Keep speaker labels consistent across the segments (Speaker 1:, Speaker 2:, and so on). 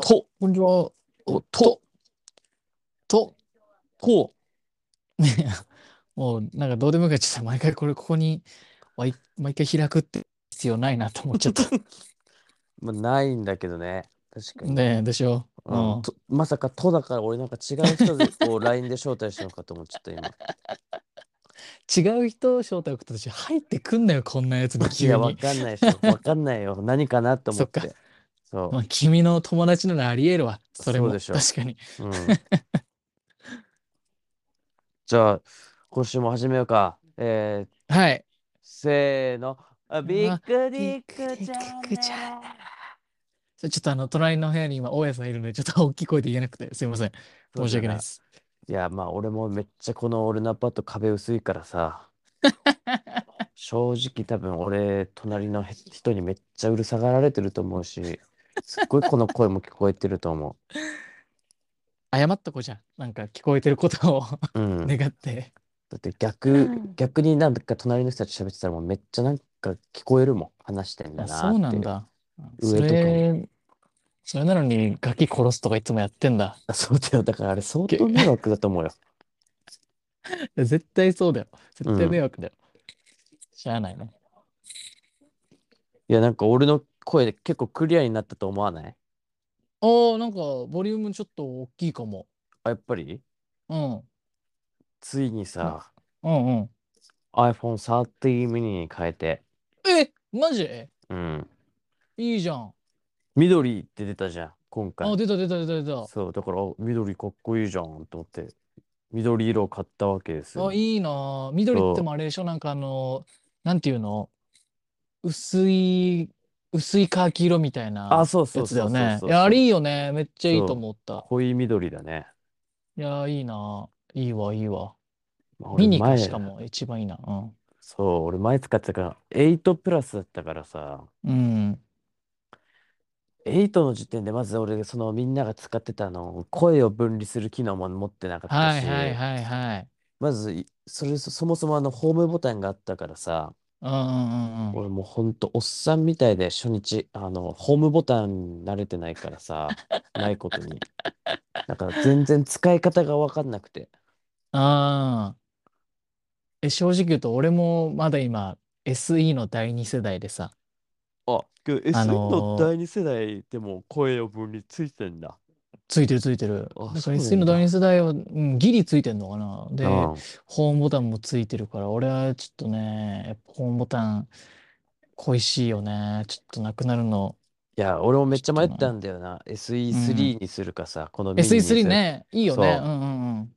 Speaker 1: と、
Speaker 2: こんにちは。
Speaker 1: と、
Speaker 2: と、
Speaker 1: こ
Speaker 2: ね もうなんかどうでもいいからちょっと毎回これここに毎毎回開くって必要ないなと思っちゃった。
Speaker 1: う。まあ、ないんだけどね。確かに。
Speaker 2: ねえ、でしょ？
Speaker 1: う
Speaker 2: うん
Speaker 1: ん、とまさか、とだから俺なんか違う人を LINE で招待したのかと思っちゃった、今。
Speaker 2: 違う人を招待送ったとして入ってくんなよ、こんなやつに
Speaker 1: いや、わ
Speaker 2: 急に。
Speaker 1: かんないでしょ。わかんないよ。何かなと思っ
Speaker 2: て
Speaker 1: そう。
Speaker 2: まあ、君の友達ならありえるわ。それも
Speaker 1: そうでしょ
Speaker 2: 確かに。
Speaker 1: うん、じゃあ、今週も始めようか。えー、
Speaker 2: はい。
Speaker 1: せーの。あビッグデクチャン
Speaker 2: ックチャン
Speaker 1: ネル
Speaker 2: それちょっとあの、隣の部屋に今、大家さんいるので、ちょっと大きい声で言えなくて、すいません。申し訳ないです。
Speaker 1: いや、まあ、俺もめっちゃこの俺のアパート壁薄いからさ、正直多分俺、隣の人にめっちゃうるさがられてると思うし、すっごいこの声も聞こえてると思
Speaker 2: 謝っとこうじゃん。なんか聞こえてることを
Speaker 1: う。うん。だ
Speaker 2: 願って。
Speaker 1: って逆、逆になんか隣の人たち喋ってたらもうめっちゃなんか聞こえるもん。話してんだ
Speaker 2: あ、
Speaker 1: な
Speaker 2: そうな
Speaker 1: っていう。
Speaker 2: んだ。
Speaker 1: 上
Speaker 2: そ
Speaker 1: とかも
Speaker 2: れ、それなのにガキ殺すとかいつもやってんだ。
Speaker 1: あそうだよ。だからあれ相当迷惑だと思うよ。
Speaker 2: 絶対そうだよ。絶対
Speaker 1: うん
Speaker 2: 迷惑だよ。しゃあないね。
Speaker 1: いや、なんか俺の声結構クリアになったと思わない？
Speaker 2: ああ、なんかボリュームちょっと大きいかも。
Speaker 1: あ、やっぱり？
Speaker 2: うん。
Speaker 1: ついにさ、
Speaker 2: うんうん。
Speaker 1: iPhone 13 mini に変えて、
Speaker 2: え、マジ？
Speaker 1: うん。
Speaker 2: いいじゃん。
Speaker 1: 緑って出たじゃん、今回
Speaker 2: あ、。出た出た出た出た。
Speaker 1: そう、だから、あ緑かっこいいじゃんと思って、緑色を買ったわけですよ。
Speaker 2: あ、いいなぁ。緑ってもあれでしょ？なんかあの、なんていうの？薄い、薄いカーキ色みたいな
Speaker 1: あ、そうそ
Speaker 2: や
Speaker 1: うそうそう
Speaker 2: ね。
Speaker 1: そう
Speaker 2: いや、あれいいよね。めっちゃいいと思った。
Speaker 1: 濃い緑だね。
Speaker 2: いや、いいなぁ。いいわ、いいわ。
Speaker 1: まあ俺
Speaker 2: ミニか
Speaker 1: 前
Speaker 2: しかも一番いいな。
Speaker 1: そう、俺前使ってたから、8プラスだったからさ、
Speaker 2: うん。うん。
Speaker 1: 8の時点でまず俺、そのみんなが使ってたあの、声を分離する機能も持ってなかったし、
Speaker 2: はいはいはいはい。
Speaker 1: まずい、それそそもそもあの、ホームボタンがあったからさ、
Speaker 2: うんうんうんうん。
Speaker 1: 俺もうほんとおっさんみたいで初日、あの、ホームボタン慣れてないからさ、ないことに。だから全然使い方がわかんなくて。
Speaker 2: ああ。え、正直言うと、俺もまだ今、SE の第二世代でさ、
Speaker 1: あ、けど SE
Speaker 2: あの
Speaker 1: の第二世代でも声を分離ついてんだ。
Speaker 2: ついてるついてる。だから
Speaker 1: あそう
Speaker 2: SE の
Speaker 1: だ
Speaker 2: 第二世代は、うん、ギリついてんのかな。で、
Speaker 1: うん
Speaker 2: ホームボタンもついてるから、俺はちょっとね、やっぱホームボタン恋しいよね。ちょっとなくなるの。
Speaker 1: いや、俺もめっちゃ迷ったんだよな。SE3 にするかさ、このミニにす
Speaker 2: SE3
Speaker 1: る。
Speaker 2: ね、いいよね。
Speaker 1: そう
Speaker 2: うんうん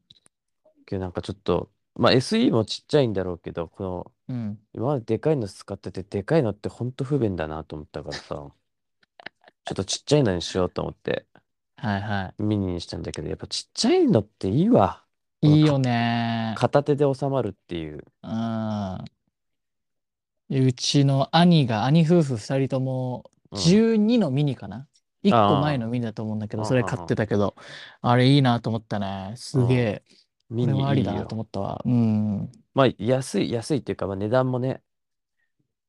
Speaker 1: けどなんかちょっと、まあ SE もちっちゃいんだろうけど、この、
Speaker 2: うん。うん。
Speaker 1: 今まででかいの使ってて、でかいのってほんと不便だなと思ったからさ、ちょっとちっちゃいのにしようと思って、
Speaker 2: はいは
Speaker 1: ミニにしたんだけど、やっぱちっちゃいのっていいわ。
Speaker 2: い。いいよね。
Speaker 1: 片手で収まるっていう。
Speaker 2: うん。でうちの兄が、兄夫婦二人とも、
Speaker 1: うん
Speaker 2: 12のミニかな。1
Speaker 1: あー
Speaker 2: 個前のミニだと思うんだけど、
Speaker 1: うん
Speaker 2: それ買ってたけど、あれいいなと思ったね。すげえ。こ
Speaker 1: ミニ
Speaker 2: れはあり
Speaker 1: いいよ
Speaker 2: だなと。思ったわ。うん。
Speaker 1: まあ安い、安いっていうか、まあ値段もね、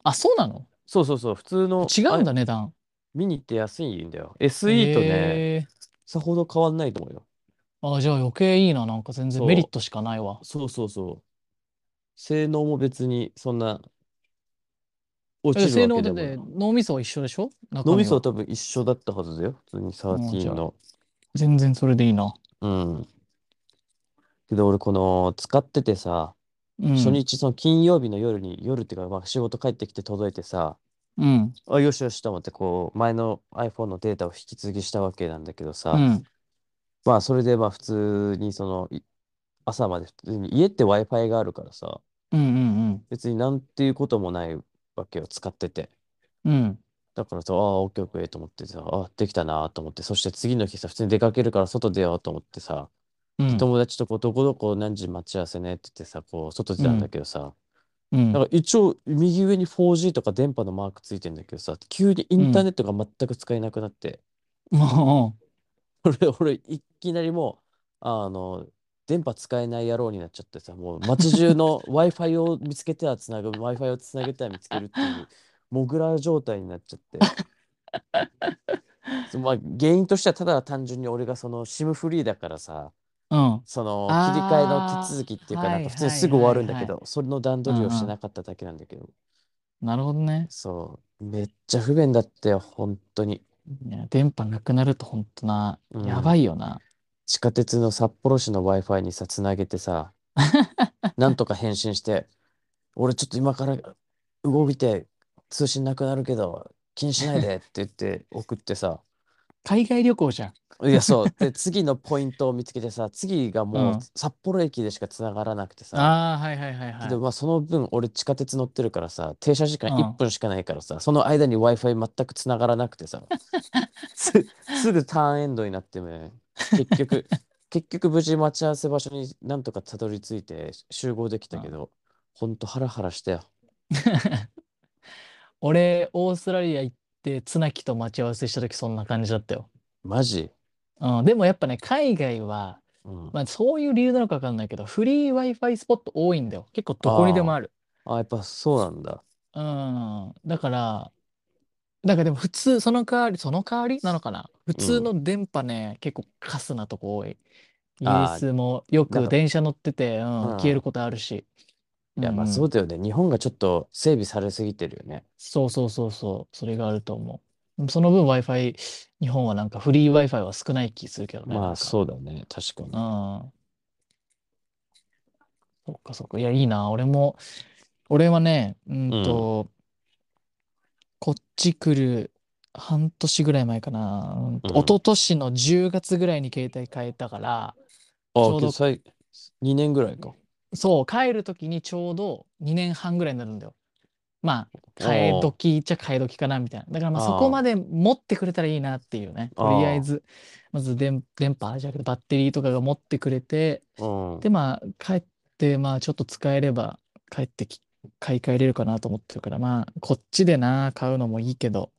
Speaker 2: あ、そうなの？
Speaker 1: そうそうそう、普通の
Speaker 2: 違うんだ、
Speaker 1: あ
Speaker 2: 値段。
Speaker 1: ミニって安いんだよ。SE とね、
Speaker 2: へ
Speaker 1: さほど変わんないと思うよ。
Speaker 2: ーあ、じゃあ余計いいな。なんか全然
Speaker 1: そう
Speaker 2: メリットしかないわ。
Speaker 1: そうそうそう。性能も別にそんな落
Speaker 2: え
Speaker 1: ちる
Speaker 2: 性
Speaker 1: わけでもない
Speaker 2: て脳みそは一緒でしょ？中
Speaker 1: 脳
Speaker 2: 身は
Speaker 1: みそは多分一緒だったはずだよ。普通に
Speaker 2: うんじ
Speaker 1: 13
Speaker 2: ゃあ
Speaker 1: の。
Speaker 2: 全然それでいいな。
Speaker 1: うん。けど俺この使っててさ、
Speaker 2: うん。
Speaker 1: 初日その金曜日の夜に、夜っていうかまあ仕事帰ってきて届いてさ、
Speaker 2: うん。
Speaker 1: あ、よしよしと思ってこう前の iPhone のデータを引き継ぎしたわけなんだけどさ、
Speaker 2: うん。
Speaker 1: まあそれでまあ普通にそのい朝まで普通に家って Wi-Fi があるからさ、
Speaker 2: うんうん
Speaker 1: 別になんていうこともないわけよ、使ってて。
Speaker 2: うん。うん。
Speaker 1: だからさ、ああ、オッケーオッケーと思ってさ、あできたなと思って、そして次の日さ、普通に出かけるから外出ようと思ってさ、
Speaker 2: うん。
Speaker 1: 友達とこうどこどこ何時待ち合わせねって言ってさ、こう外出たんだけどさ、
Speaker 2: うん。
Speaker 1: なんか一応右上に 4G とか電波のマークついてんだけどさ、急にインターネットが全く使えなくなって、
Speaker 2: も
Speaker 1: 俺、俺、いきなりもう、あの、電波使えない野郎になっちゃってさ、もう街中の Wi-Fi を見つけてはつなぐ、Wi-Fi をつなげては見つけるっていう、モグラ状態になっちゃって。そ まあ、原因としてはただ単純に俺がその SIM フリーだからさ、
Speaker 2: うん。
Speaker 1: その切り替えの手
Speaker 2: あ
Speaker 1: 続きってい
Speaker 2: あ、
Speaker 1: うかなん
Speaker 2: はい
Speaker 1: か普通にすぐ終。わるんだけど、それの段取りをし。なかっただけなんだけど、
Speaker 2: なるほどね。
Speaker 1: そう、めっちゃ不便だったよ、本当に。
Speaker 2: いや、電波なくなると本当な、やば
Speaker 1: うん。
Speaker 2: いよな。
Speaker 1: 地下鉄の札幌市の Wi-Fi にさ、つなげてさ、なんとか返信して、俺ちょっと今から動いて通信なくなるけど、気にしないでって言って送ってさ、
Speaker 2: 海外旅行じゃん。
Speaker 1: いや、そう。で、次のポイントを見つけてさ、次がもう
Speaker 2: うん。
Speaker 1: 札幌駅でしか繋がらなくてさ、
Speaker 2: ああ、はいはいはいはい。
Speaker 1: まあ、その分、俺地下鉄乗ってるからさ、停車時間1
Speaker 2: うん。
Speaker 1: 分しかないからさ、その間に Wi-Fi 全く繋がらなくてさ、す、すぐターンエンドになってね、結局、結局無事待ち合わせ場所になんとかたどり着いて集合でき
Speaker 2: うん
Speaker 1: たけど、ほんとハラハラしたよ。
Speaker 2: 俺、オーストラリア行って、綱木と待ち合わせした時そんな感じだったよ。
Speaker 1: マジ？
Speaker 2: うん。でもやっぱね、海外は、
Speaker 1: うん。
Speaker 2: まあそういう理由なのかわかんないけど、フリー Wi-Fi スポット多いんだよ。結構どこにでも
Speaker 1: あ
Speaker 2: ある。
Speaker 1: あ。あ、やっぱそうなんだ。
Speaker 2: うん。だから、なんかでも普通、その代わり、その代わりなのかな普
Speaker 1: うん。
Speaker 2: 通の電波ね、結構カスなとこ多い。イギリ
Speaker 1: ああ、
Speaker 2: スもよ
Speaker 1: なんか、
Speaker 2: く電車乗ってて、うん、
Speaker 1: うん。
Speaker 2: 消えることあるし。
Speaker 1: いや、まあ。そうだよね。日本がちょっと整備されすぎてるよね。
Speaker 2: そうそうそうそう。それがあると思う。その分 Wi-Fi、日本はなんかフリー Wi-Fi は少ない気するけどね、な
Speaker 1: まあ。そうだね。確か
Speaker 2: う
Speaker 1: に。
Speaker 2: ん。そっかそっか。いや、いいな。俺も、俺はね、うん
Speaker 1: うん。
Speaker 2: と、こっち来る半年ぐらい前かな。うんと、一
Speaker 1: うん。
Speaker 2: 昨年の10月ぐらいに携帯変えたから、ち
Speaker 1: ああ、
Speaker 2: ょうど
Speaker 1: さい、2年ぐらいか。
Speaker 2: そう、帰るときにちょうど2年半ぐらいになるんだよ。まあ、替え
Speaker 1: あ
Speaker 2: 時っちゃ替え時かな、みたいな。だからまあそこまで持ってくれたらいいなっていうね。とりあえず、まず電、電波じゃなくてバッテリーとかが持ってくれて、
Speaker 1: あ、うん。
Speaker 2: で、まあ、帰って、まあ、ちょっと使えれば、帰ってき、買い替えれるかなと思ってるから、まあ、こっちでな、買うのもいいけど、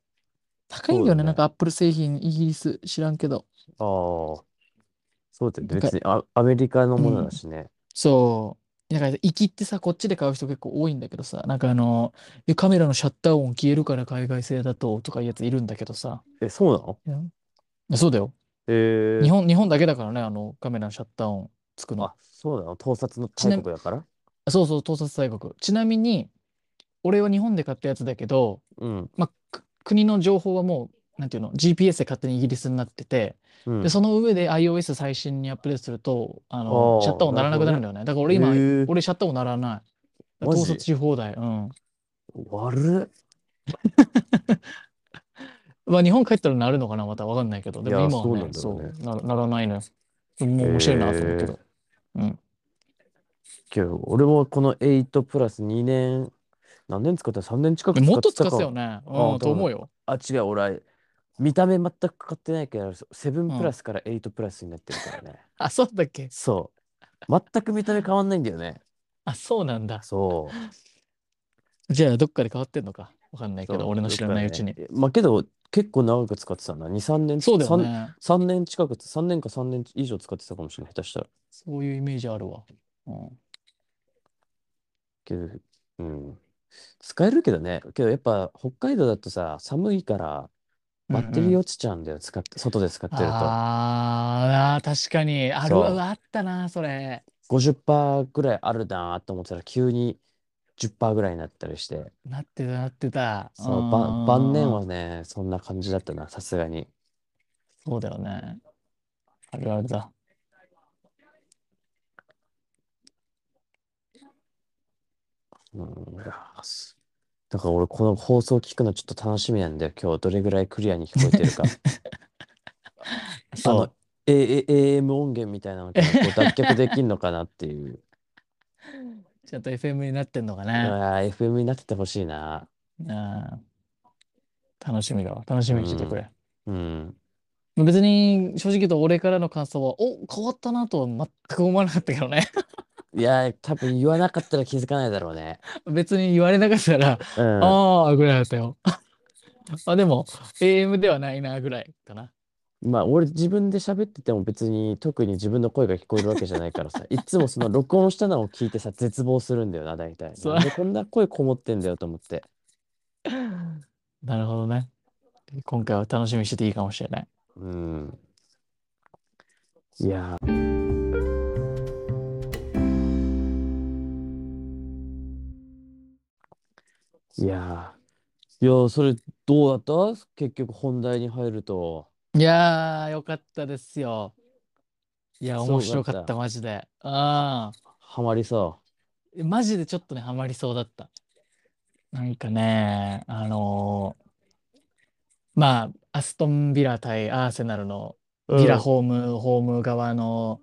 Speaker 2: 高いんだよね。なん。かアップル製品、イギリス知らんけど。
Speaker 1: ああ、そうだよね。別にア、アメリカのものだ
Speaker 2: うん。
Speaker 1: しね。
Speaker 2: そう。なんか、行きってさ、こっちで買う人結構多いんだけどさ、なんかあの、えカメラのシャッター音消えるから海外製だと、とかいうやついるんだけどさ。
Speaker 1: え、そうなの？
Speaker 2: いやそうだよ。
Speaker 1: ええ
Speaker 2: 日本、日本だけだからね、あの、カメラのシャッター音つくの。
Speaker 1: あ、そうなの？盗撮の大国だから？
Speaker 2: そうそう、盗撮大国。ちなみに、俺は日本で買ったやつだけど、
Speaker 1: うん、
Speaker 2: まあ、く国の情報はもう、なんていうの、GPS で勝手にイギリスになってて、で、
Speaker 1: うん。
Speaker 2: その上で iOS 最新にアップデートすると、あの、シャッタ
Speaker 1: ああ、
Speaker 2: ー音鳴らな。くなるんだよね。だから俺今、
Speaker 1: ええ
Speaker 2: 俺シャッター音鳴らない。だから盗撮
Speaker 1: マジ
Speaker 2: し放題。うん。
Speaker 1: 悪っ。
Speaker 2: まあ、日本帰ったら鳴るのかなまたわかんないけど。でも
Speaker 1: いや、
Speaker 2: 今はね、
Speaker 1: そうなんだろう
Speaker 2: な、鳴らないのよ。もう面白いなと思うけど。
Speaker 1: ええ
Speaker 2: うん。
Speaker 1: けど、俺もこの8プラス2年、何年使った ?3 年近く使っ
Speaker 2: もっと。使ってたよね。
Speaker 1: ああ、
Speaker 2: うん、と。思うよ。
Speaker 1: あ、違う、俺、見た目全く買ってないけど、7プラ
Speaker 2: うん。
Speaker 1: スから8プラスになってるからね。
Speaker 2: あ、そうだっけ？
Speaker 1: そう。全く見た目変わんないんだよね。
Speaker 2: あ、そうなんだ。
Speaker 1: そう。
Speaker 2: じゃあ、どっかで変わってんのか？わかんないけど、俺の知ら。ないうちに。
Speaker 1: えまあけど、結構長く使ってたな。2、3年つ、
Speaker 2: そうだよ
Speaker 1: 3、
Speaker 2: ね。
Speaker 1: 三年近く、3年か3年以上使ってたかもしれない。下手したら。
Speaker 2: そういうイメージあるわ。うん。
Speaker 1: けど、うん。使えるけどね。けどやっぱ北海道だとさ、寒いからバッテリー。落ちちゃうんだよ。使って、外で使ってると。
Speaker 2: あーあー、確かに。ある、あったな、それ。
Speaker 1: う。50%ぐらいあるなと思ってたら急に10%ぐらいになったりして。
Speaker 2: なってた、なってた。
Speaker 1: そう、ば晩年。はね、そんな感じだったな、さすがに。
Speaker 2: そうだよね。あるあるだ。
Speaker 1: うん、いやすだから俺この放送聞くのちょっと楽しみなんだよ。今日どれぐらいクリアに聞こえてるか。あの、
Speaker 2: そ
Speaker 1: A、A- AM 音源みたいなのからこう脱却できんのかなっていう。
Speaker 2: う。ちゃんと FM になってんのかね。
Speaker 1: あー FM になっててほしいな。
Speaker 2: うん楽しみだわ。楽しみにしててく
Speaker 1: うん。
Speaker 2: れ。
Speaker 1: うん。
Speaker 2: 別に、正直言うと俺からの感想は、お、変わったなとは全く思わなかったけどね。
Speaker 1: いやー、多分言わなかったら気づかないだろうね。
Speaker 2: 別に言われなかったら、
Speaker 1: うん。
Speaker 2: ああ、ぐらいだったよ。あ、でも、AM ではないな、ぐらいかな。
Speaker 1: まあ、俺自分で喋ってても別に特に自分の声が聞こえるわけじゃないからさ、いつもその録音したのを聞いてさ、絶望するんだよな、大体。
Speaker 2: そう。
Speaker 1: なんでこんな声こもってんだよと思って。
Speaker 2: なるほどね。今回は楽しみにしてていいかもしれない。
Speaker 1: うん。いやー、いやー、いやー、それどうだった？結局本題に入ると。
Speaker 2: いやー、よかったですよ。いや、面白かっ、
Speaker 1: った
Speaker 2: マジで。あ
Speaker 1: ハマりそ
Speaker 2: あ、マジでちょっとね、ハマりそうだった。なんかね、あのーまあ、アストンビラ対アーセナルの
Speaker 1: う。
Speaker 2: ビラホーム、ホーム側の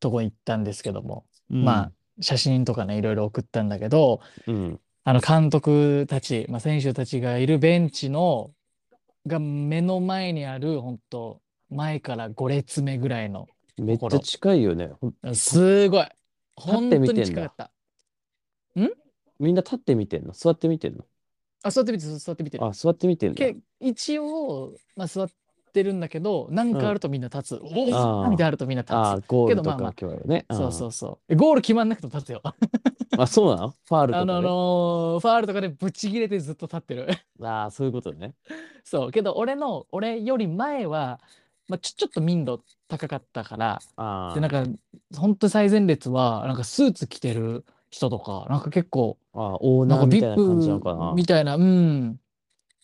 Speaker 2: とこ行ったんですけども、
Speaker 1: うん、
Speaker 2: まあ、写真とかね、いろいろ送ったんだけど、
Speaker 1: うん。
Speaker 2: あの監督たち、まあ、選手たちがいるベンチのが目の前にある本当前から5列目ぐらいの
Speaker 1: めっちゃ近いよね。
Speaker 2: すごい。本当に近かった。
Speaker 1: みんな立って見てんの？座って見てんの？
Speaker 2: あ座ってみて座ってみてる。
Speaker 1: あ、座って見てんだ。
Speaker 2: け一応、まあ、座ってるんだけど何かあるとみんな立つ、お
Speaker 1: あー
Speaker 2: ーみたいなあるとみんな立つ
Speaker 1: あー、ゴール
Speaker 2: どまあまあ
Speaker 1: か今日はね。
Speaker 2: そうそうそうえゴール決まんなくても立つよあ
Speaker 1: うん。あ、そうなの？ファールとか
Speaker 2: のあ
Speaker 1: ね。
Speaker 2: のーファールとかでブチ切れてずっと立ってる
Speaker 1: ああ、そういうことね。
Speaker 2: そうけど俺の俺より前は、まあ、ちょちょっと民度高かったから
Speaker 1: ああ。
Speaker 2: でなんか本当最前列はなんかスーツ着てる人とかなんか結構
Speaker 1: ああ、オー
Speaker 2: なんか
Speaker 1: ナーみたいな感じなのか
Speaker 2: VIP
Speaker 1: な。
Speaker 2: みたいなうん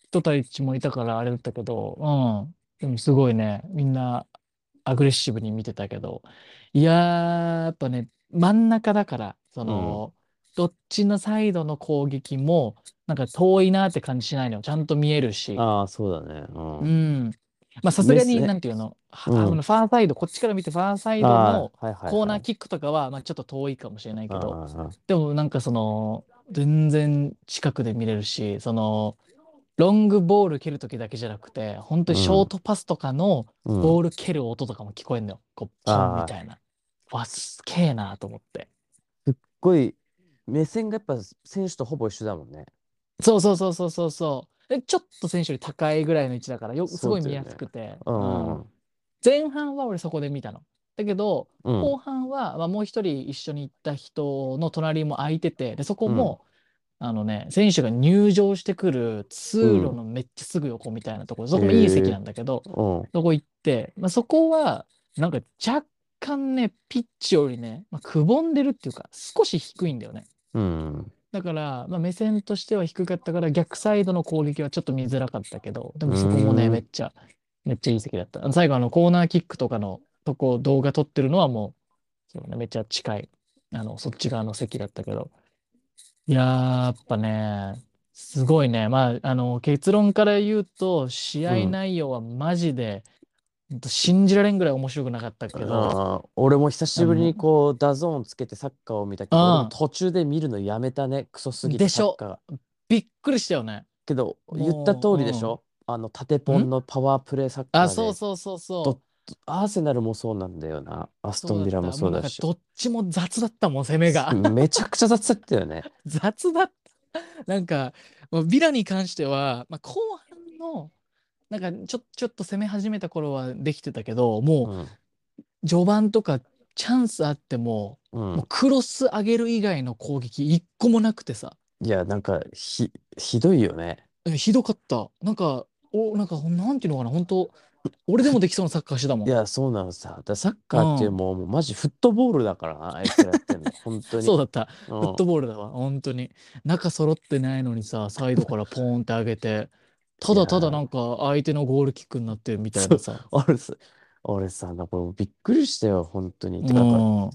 Speaker 2: 人たちもいたからあれだったけどうんでもすごいねみんなアグレッシブに見てたけど。いやーやっぱね真ん中だからその、どっちのサイドの攻撃もなんか遠いなって感じしないのよ。ちゃんと見えるし。
Speaker 1: ああ、そうだね。うん。
Speaker 2: うん。まあさすがになんていうの、は
Speaker 1: うん。
Speaker 2: あのファーサイドこっちから見てファーサイド
Speaker 1: あ
Speaker 2: の
Speaker 1: あはいはいはい。
Speaker 2: コーナーキックとかは、まあ、ちょっと遠いかもしれないけど、
Speaker 1: ああ
Speaker 2: でもなんかその全然近くで見れるしそのロングボール蹴る時だけじゃなくて本当にショートパスとかの
Speaker 1: うん
Speaker 2: ボール蹴る音とかも聞こえるのよ、こうポンみたいな。わすげえなと思って。
Speaker 1: すっごい目線がやっぱ選手とほぼ一緒だもんね。
Speaker 2: そうそうそうそうそうそう。でちょっと選手より高いぐらいの位置だからよすごい見やすくて、
Speaker 1: う
Speaker 2: うん
Speaker 1: ん。
Speaker 2: 前半は俺そこで見たの。だけど
Speaker 1: うん。
Speaker 2: 後半は、まあ、もう一人一緒に行った人の隣も空いててでそこも、あのね選手が入場してくる通路のめっちゃすぐ横みたいなところ、そこもいい席なんだけど、
Speaker 1: うん。
Speaker 2: そこ行って、まあ、そこはなんか若干ねピッチよりね、まあ、くぼんでるっていうか少し低いんだよね。
Speaker 1: うん。
Speaker 2: だから、まあ、目線としては低かったから逆サイドの攻撃はちょっと見づらかったけどでもそこもね
Speaker 1: うん
Speaker 2: めっちゃめっちゃいい席だった。最後あのコーナーキックとかのとこ動画撮ってるのはもうそう、ね、めっちゃ近いあのそっち側の席だったけどいやーやっぱねすごいねまああの結論から言うと試合内容はマジで、ほんと信じられんぐらい面白くなかったけど、
Speaker 1: ああ俺も久しぶりにこう DAZN つけてサッカーを見たけど、
Speaker 2: ああ
Speaker 1: 俺も途中で見るのやめたね。クソすぎて
Speaker 2: でしょ
Speaker 1: サッカーが。
Speaker 2: びっくりしたよね。
Speaker 1: けど
Speaker 2: もう
Speaker 1: 言った通りでしょあの縦ポンのパワープレーサッカー
Speaker 2: あ
Speaker 1: で
Speaker 2: そうそうそうそう
Speaker 1: ど。アーセナルもそうなんだよな。アストンビラもそうだし
Speaker 2: どっちも雑だったもん攻めが。
Speaker 1: めちゃくちゃ雑だったよね。
Speaker 2: 雑だった。なんか、もうビラに関しては、まあ、後半の、なんかちょちょっと攻め始めた頃はできてたけど、
Speaker 1: う
Speaker 2: もうん序盤とかチャンスあっても、
Speaker 1: うん
Speaker 2: もうクロス上げる以外の攻撃一個もなくてさ、
Speaker 1: いや、なんかひ、ひどいよね。
Speaker 2: えひどかった。なんか、お、なんか、なんていうのかな、本当俺でもできそうなサッカーしてたもん。
Speaker 1: いや、そうなのさ。だからサッカーってもう、もうマジフットボールだからな、あいつらやってんの。本当に。
Speaker 2: そうだった。
Speaker 1: うん
Speaker 2: フットボールだわ、本当に。中揃ってないのにさ、サイドからポーンって上げて、ただただなんか相手のゴールキックになってるみたいなさ。
Speaker 1: 俺さ、俺さ、なんかもうびっくりしたよ、本当に。
Speaker 2: う
Speaker 1: てか、なんか
Speaker 2: ん。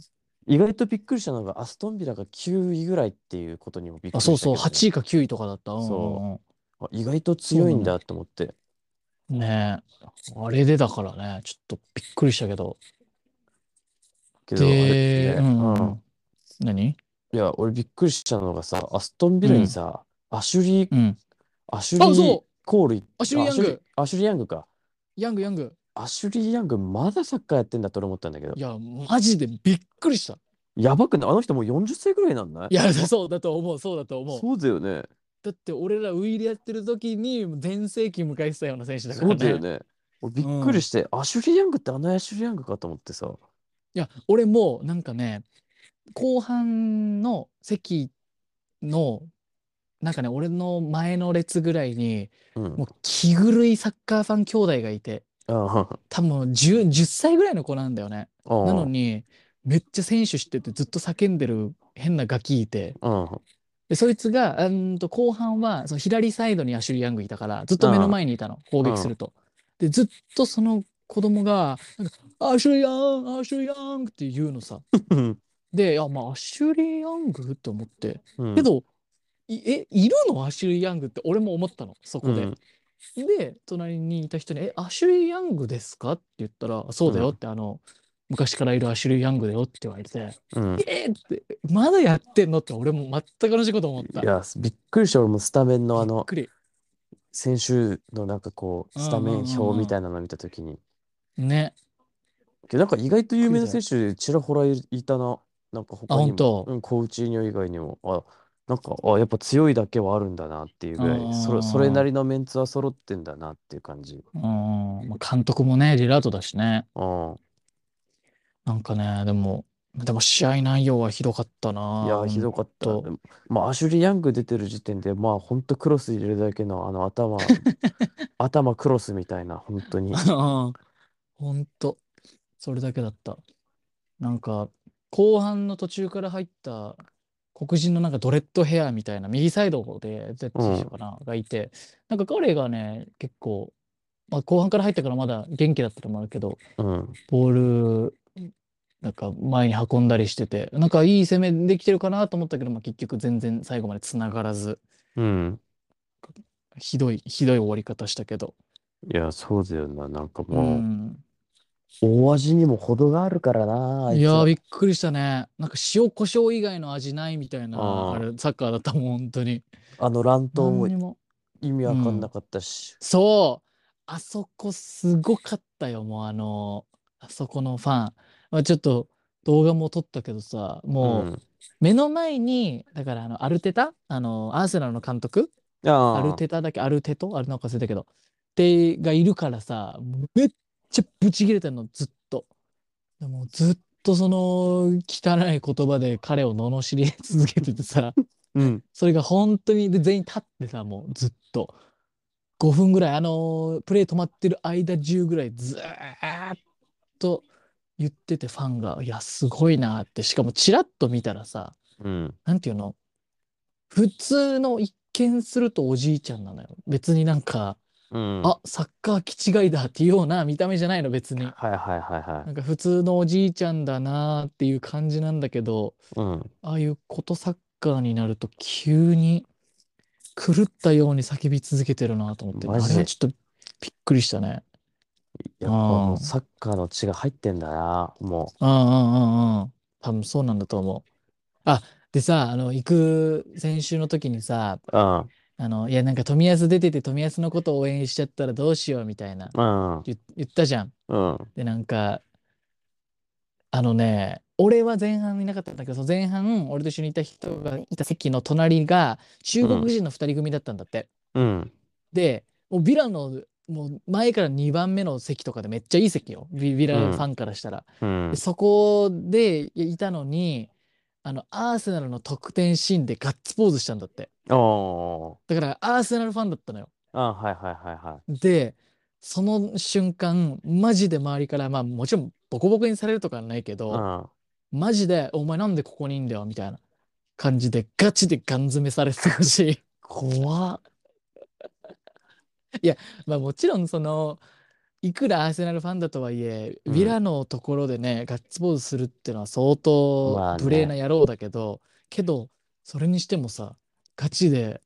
Speaker 1: 意外とびっくりしたのが、アストンビラが9位ぐらいっていうことにもびっく
Speaker 2: あ、
Speaker 1: りした
Speaker 2: そうそう、
Speaker 1: けどね
Speaker 2: 8位か9位とかだった。うんうん
Speaker 1: そあ意外と強いんだと思って。
Speaker 2: うん。ねえ。あれでだからね、ちょっとびっくりしたけど。
Speaker 1: けど、あれ
Speaker 2: で、
Speaker 1: ね
Speaker 2: うんうん
Speaker 1: う
Speaker 2: うんん。何？
Speaker 1: いや、俺びっくりしたのがさ、アストンビラにさ、アシュリー、
Speaker 2: うん。
Speaker 1: アシュリーコール、
Speaker 2: アシュリーヤング
Speaker 1: あアシュリーヤングか。
Speaker 2: ヤングヤング。
Speaker 1: アシュリーヤング、まだサッカーやってんだと俺思ったんだけど
Speaker 2: い。や、マジでびっくりした。
Speaker 1: やばくない？あの人もう40歳ぐらいなんだ
Speaker 2: いや、そうだと思う、そうだと思う。
Speaker 1: そうだよね。
Speaker 2: だって俺らウィールやってる時に全盛期迎えてたような選手だからね。
Speaker 1: そうだよね。俺びっくりして、アシュリーヤングってあのアシュリーヤングかと思ってさ。
Speaker 2: いや、俺もなんかね、後半の席の、なんかね、俺の前の列ぐらいに、
Speaker 1: うん。
Speaker 2: もう気狂いサッカーファン兄弟がいて、
Speaker 1: あ
Speaker 2: 多分10、10歳ぐらいの子なんだよね。
Speaker 1: あ。
Speaker 2: なのに、めっちゃ選手知っててずっと叫んでる変なガキいて、
Speaker 1: うん。
Speaker 2: で、そいつが、うーんと後半はその左サイドにアシュリー・ヤングいたから、ずっと目の前にいたの、攻撃すると。で、ずっとその子供が、なんかアシュリー・ヤング、アシュリー・ヤングって言うのさ。
Speaker 1: うん。
Speaker 2: で、いや、まあ、アシュリー・ヤング？って思って。
Speaker 1: うん
Speaker 2: け、ど、いえ、いるの？アシュリー・ヤングって俺も思ったの、そこで。
Speaker 1: うん
Speaker 2: で、隣にいた人に、え、アシュリー・ヤングですか？って言ったら、そうだよって、あの、昔からいるアシュリー・ヤングだよって言われて、
Speaker 1: うん。
Speaker 2: えーって、まだやってんのって俺も全く同じこと思った。
Speaker 1: いや、びっくりした。俺もスタメンのあの。先週のなんかこう、スタメン表みたいなの見たときに、
Speaker 2: ね。
Speaker 1: けどなんか意外と有名な選手ちらほらいいたな。なんか他
Speaker 2: あ
Speaker 1: にも、うん、コウチーニョ以外にも、あ、なんか、あ、やっぱ強いだけはあるんだなっていうぐらい、それ、それなりのメンツは揃ってんだなっていう感じ。
Speaker 2: うん。まあ監督もね、リラートだしね。
Speaker 1: うん。
Speaker 2: なんかね、でも、でも試合内容はひどかったない
Speaker 1: や、ひどかった。でもまあ、アシュリー・ヤング出てる時点で、まあ、ほんとクロス入れるだけの、あの、頭、頭クロスみたいな、本当に。
Speaker 2: うんほんと、それだけだった。なんか、後半の途中から入った黒人のなんかドレッドヘアみたいな、右サイドで、ゼッチかな、がいて、なんか彼がね、結構、まあ、後半から入ったからまだ元気だったのもあるけど、
Speaker 1: うん。
Speaker 2: ボール、なんか前に運んだりしてて、なんかいい攻めできてるかなと思ったけど、まあ、結局全然最後まで繋がらず、
Speaker 1: うん。
Speaker 2: ひどい、ひどい終わり方したけど。
Speaker 1: いや、そうだよな。なんか
Speaker 2: う
Speaker 1: もう、
Speaker 2: ん。
Speaker 1: 大味にも程があるからな、あい
Speaker 2: いやー、びっくりしたね。なんか塩コショウ以外の味ないみたいな、
Speaker 1: あー
Speaker 2: あれ、サッカーだったもん、本当に。
Speaker 1: あの乱闘も
Speaker 2: 何にも。
Speaker 1: 意味わかんなかったし。
Speaker 2: そうあそこすごかったよ、もうあの、あそこのファン。まあ、ちょっと動画も撮ったけどさ、もう、
Speaker 1: ん。
Speaker 2: 目の前に、だからあの、アルテタあの、アーセナルの監督？
Speaker 1: あ
Speaker 2: アルテタだっけ？アルテト？あれなんか忘れたけど。って、がいるからさ、めっちゃブチ切れてんの、ずっと。でもずっとその汚い言葉で彼を罵り続けててさ、
Speaker 1: うん。
Speaker 2: それが本当に、で、全員立ってさ、もうずっと。5分ぐらい、あのープレー止まってる間中ぐらいずーっと言っててファンが、いや、すごいなって。しかもチラッと見たらさ、
Speaker 1: うん。
Speaker 2: なんていうの？普通の一見するとおじいちゃんなのよ。別になんか、
Speaker 1: うん。
Speaker 2: あ、サッカー気違いだっていうような見た目じゃないの、別に。
Speaker 1: はいはいはいは
Speaker 2: なんか普通のおじいちゃんだなーっていう感じなんだけど、
Speaker 1: い。うん。
Speaker 2: ああいうことサッカーになると急に狂ったように叫び続けてるなと思って、あれはちょっとびっくりしたね。
Speaker 1: やっぱも
Speaker 2: う
Speaker 1: うんサッカーの血が入ってんだな、も
Speaker 2: うんうんうんうん。多分そうなんだと思う。あ、でさ、あの、行く先週の時にさ、
Speaker 1: う。うん。
Speaker 2: あの、いや、なんか富安出てて富安のことを応援しちゃったらどうしようみたいな
Speaker 1: うん。
Speaker 2: 言言ったじゃん。
Speaker 1: うん。
Speaker 2: で、なんか、あのね、俺は前半いなかったんだけど、その前半、俺と一緒にいた人がいた席の隣が中国人の二人組だったんだって。
Speaker 1: うん。
Speaker 2: で、もうビラの、もう前から2番目の席とかでめっちゃいい席よ。ビビラ
Speaker 1: うん
Speaker 2: ファンからしたら。
Speaker 1: うん
Speaker 2: で。そこでいたのに、あの、アーセナルの得点シーンでガッツポーズしたんだって。だから、アーセナルファンだったのよ。
Speaker 1: あ、はいはいはいは
Speaker 2: で、その瞬間、マジで周りから、まあもちろんボコボコにされるとかはないけ
Speaker 1: い。
Speaker 2: ど、
Speaker 1: うん。
Speaker 2: マジで、お前なんでここにいんだよみたいな感じで、ガチでガン詰めされてたし、怖っ。いや、まあもちろんその、いくらアーセナルファンだとはいえ、
Speaker 1: うん
Speaker 2: ヴィラのところでね、ガッツポーズするっていうのは相
Speaker 1: まあ
Speaker 2: 当
Speaker 1: ね
Speaker 2: 無礼な野郎だけど、けど、それにしてもさ、ガチで、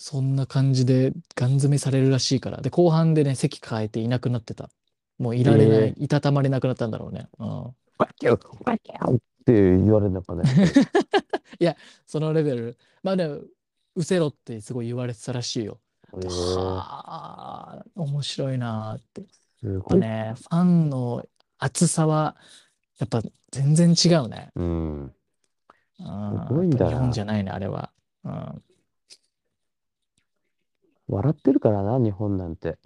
Speaker 2: そんな感じでガン詰めされるらしいから。で、後半でね、席変えていなくなってた。もういられない、
Speaker 1: え
Speaker 2: いたたまれなくなったんだろうね。うん。
Speaker 1: わきゃわきゃって言われるのかね。
Speaker 2: そのレベル。まあね、うせろってすごい言われてたらしいよ。はあ、面白いなーって。やっ
Speaker 1: すごい。
Speaker 2: ぱね、ファンの熱さは、やっぱ全然違うね。
Speaker 1: うん。
Speaker 2: うん
Speaker 1: すごいんだ
Speaker 2: 日本じゃないね、あれは。うん、
Speaker 1: 笑ってるからな、日本なんて。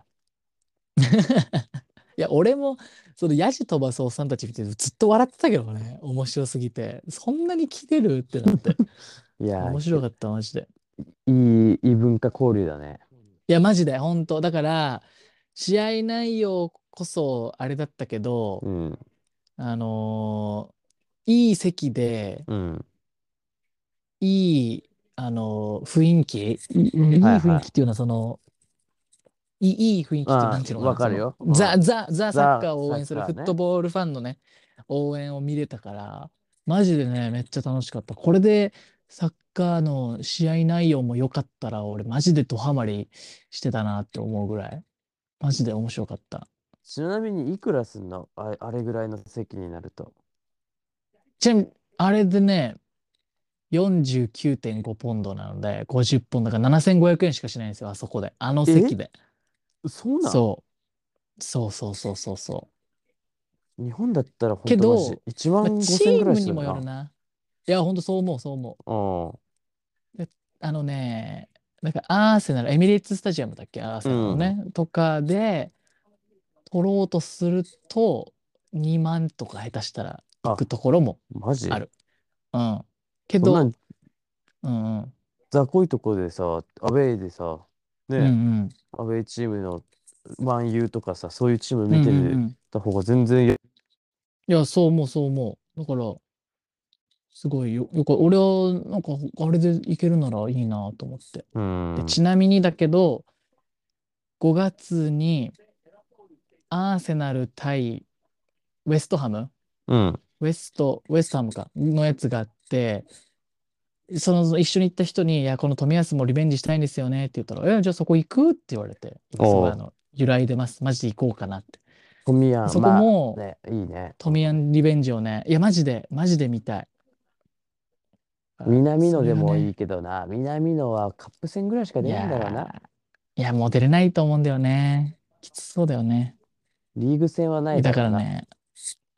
Speaker 2: いや、俺も、そのヤジ飛ばすおっさんたち見てずっと笑ってたけどね、面白すぎて。そんなに切れるってなって。
Speaker 1: いや、
Speaker 2: 面白かった、マジで。
Speaker 1: いい異文化交流だね。
Speaker 2: いや、マジで、本当だから、試合内容こそあれだったけど、
Speaker 1: うん。
Speaker 2: あのーいい席で、
Speaker 1: うん。
Speaker 2: いい、あのー雰囲気、いい雰囲気っていうのは、その、いいいい雰囲気ってなんていうの
Speaker 1: わかるよ
Speaker 2: ザ、
Speaker 1: うん
Speaker 2: ザ、ザサッカーを応援するフットボールファンのね、応援を見れたから、マジでね、めっちゃ楽しかった。これでサッカーの試合内容も良かったら、俺マジでドハマりしてたなって思うぐらい、マジで面白かった。
Speaker 1: ちなみにいくらすんの？ああれぐらいの席になると。
Speaker 2: ちなみに、あれでね、49.5ポンドなので、50ポンドだから7500円しかしないんですよ、あそこで。あの席で。
Speaker 1: そうなん
Speaker 2: そう。そうそうそうそうそう。
Speaker 1: 日本だったら本当マジ1万
Speaker 2: まあ、
Speaker 1: 5
Speaker 2: チ
Speaker 1: 千ぐ
Speaker 2: ームにも
Speaker 1: らいするな。
Speaker 2: よるな。いや、ほんとそう思う、そう思う。
Speaker 1: うん。
Speaker 2: あのね、なんかアーセナル、エミレーツスタジアムだっけ、アーセナルのね、とかで取ろうとすると、2万とか下手したら行くところも
Speaker 1: マジ？
Speaker 2: ある。うん。けど、
Speaker 1: そんなん
Speaker 2: うんうん。
Speaker 1: 雑魚いとこでさ、アウェイでさ、ね、
Speaker 2: うんうん。
Speaker 1: アウェイチームのマンユーとかさ、そういうチーム見て
Speaker 2: うんうんうん
Speaker 1: た方が全然や、
Speaker 2: いや、そう思う、そう思う。だから、すごいよ。よく俺は、なんか、あれでいけるならいいなと思って。
Speaker 1: うん
Speaker 2: で、。ちなみにだけど、5月に、アーセナル対ウェストハム？
Speaker 1: うん。
Speaker 2: ウェスト、ウェストハムか、のやつがあって、その一緒に行った人に、いや、この冨安もリベンジしたいんですよねって言ったら、え、じゃあそこ行く？って言われて、す
Speaker 1: おう
Speaker 2: ごいあの、揺らいでます。マジで行こうかなって。
Speaker 1: トミヤン、
Speaker 2: そこも
Speaker 1: まあ、ね、いいね。
Speaker 2: トミヤンリベンジをね、いや、マジで、マジで見たい。
Speaker 1: 南野でもい
Speaker 2: い
Speaker 1: いけどな、南野はカップ戦ぐらいしか出ないんだろうな。
Speaker 2: いや、もう出れないと思うんだよね。きつそうだよね。
Speaker 1: リーグ戦はない
Speaker 2: だ
Speaker 1: かな。
Speaker 2: かららね、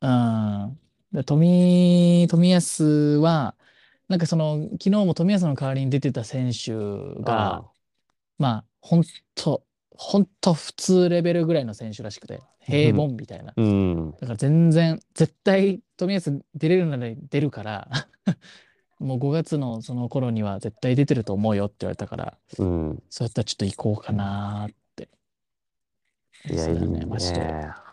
Speaker 2: うん。で富、富安は、なんかその、昨日も富安の代わりに出てた選手が、
Speaker 1: あ
Speaker 2: まあ、ほんと、ほんと普通レベルぐらいの選手らしくて、平凡みたいな。
Speaker 1: あうん。
Speaker 2: だから全然、絶対富安出れるなら出るから、もう5月のその頃には絶対出てると思うよって言われたから、
Speaker 1: うん。
Speaker 2: そうやったらちょっと行こうかなーって。
Speaker 1: いや、
Speaker 2: そうだよ
Speaker 1: いいね。
Speaker 2: マジで。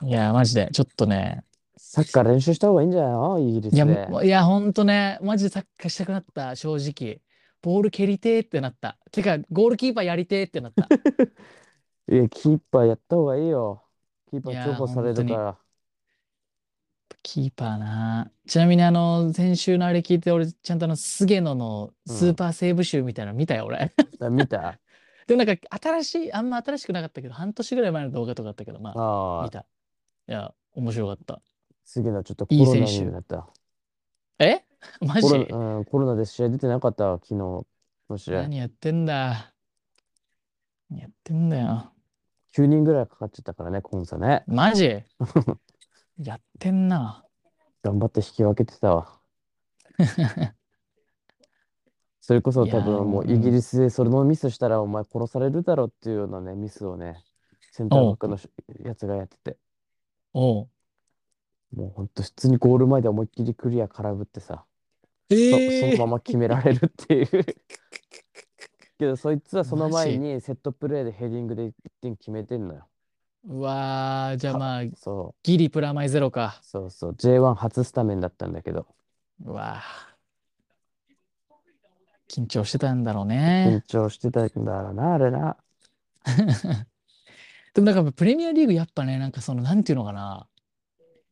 Speaker 2: いや、マジで、ちょっとね、
Speaker 1: サッカー練習した方がいいんじゃないの？イギリス
Speaker 2: いや、
Speaker 1: で。
Speaker 2: もういや、ほんとね、マジでサッカーしたくなった、正直。ボール蹴りてーってなった。てか、ゴールキーパーやりてーってなった。
Speaker 1: いや、キーパーやった方がいいよ。キーパ
Speaker 2: いや
Speaker 1: ー重宝されるから。
Speaker 2: キーパーな。ちなみに、あの、先週のあれ聞いて、俺、ちゃんとあの、菅野のスーパーセーブ集みたいなの見たよ、俺。
Speaker 1: あ見た？
Speaker 2: でもなんか、新しい、あんま新しくなかったけど、半年ぐらい前の動画とかあったけど、まあ、
Speaker 1: ああ、
Speaker 2: 見た。いや、面白かった。
Speaker 1: 次のちょっとコロナ
Speaker 2: いい選手
Speaker 1: になった。
Speaker 2: え？マジ？
Speaker 1: コロナ、うん、コロナで試合出てなかったわ、昨日の試合。
Speaker 2: 何やってんだ？何やってんだよ。
Speaker 1: 9人ぐらいかかっちゃったからね、コンサね。
Speaker 2: マジ？やってんな。
Speaker 1: 頑張って引き分けてたわ。それこそ
Speaker 2: いやー
Speaker 1: 多分もう
Speaker 2: うん
Speaker 1: イギリスでそれのミスしたらお前殺されるだろうっていうようなね、ミスをね、センターバックのしやつがやってて、
Speaker 2: おう。
Speaker 1: もうほんと普通にゴール前で思いっきりクリア空振ってさ、
Speaker 2: え
Speaker 1: そ、そ
Speaker 2: ー
Speaker 1: のまま決められるっていう。けどそいつはその前
Speaker 2: マ
Speaker 1: にセットプレーでヘディングで1点決めてんのよ。
Speaker 2: うわー、じゃあまあ、
Speaker 1: そう、
Speaker 2: ギリプラマイゼロか。
Speaker 1: そうそう、J1 初スタメンだったんだけど、
Speaker 2: うわー。緊張してたんだろう
Speaker 1: 緊
Speaker 2: ね。
Speaker 1: 張してたんだろうな、あれな。
Speaker 2: でもなんかプレミアリーグやっぱね、なんかその、なんていうのかな。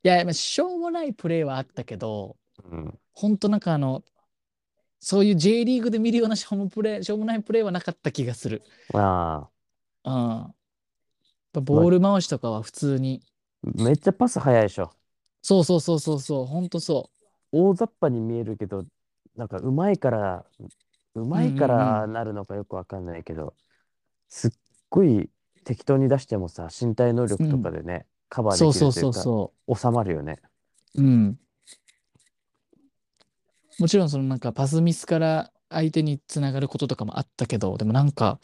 Speaker 2: いや、まあしょうもないプレーはあったけど、
Speaker 1: うん。
Speaker 2: ほんとなんかあの、そういう J リーグで見るようなしょうもプレー、しょうもないプレーはなかった気がする。
Speaker 1: あ
Speaker 2: うん。ぱボール回しとかは普通に。
Speaker 1: あ、めっちゃパス速いでしょ。
Speaker 2: そうそうそうそうそう、ほんとそ
Speaker 1: 大雑把に見えるけど、なんかうまいから、うまいからなるのかよくわかんないけど、すっごい適当に出してもさ、身体能力とかでね、カバ
Speaker 2: う。
Speaker 1: ーで
Speaker 2: そうそうそう
Speaker 1: きるというか、
Speaker 2: そ
Speaker 1: 収まるよね。
Speaker 2: う。うん。もちろんそのなんかパスミスから相手につながることとかもあったけど、でもなんか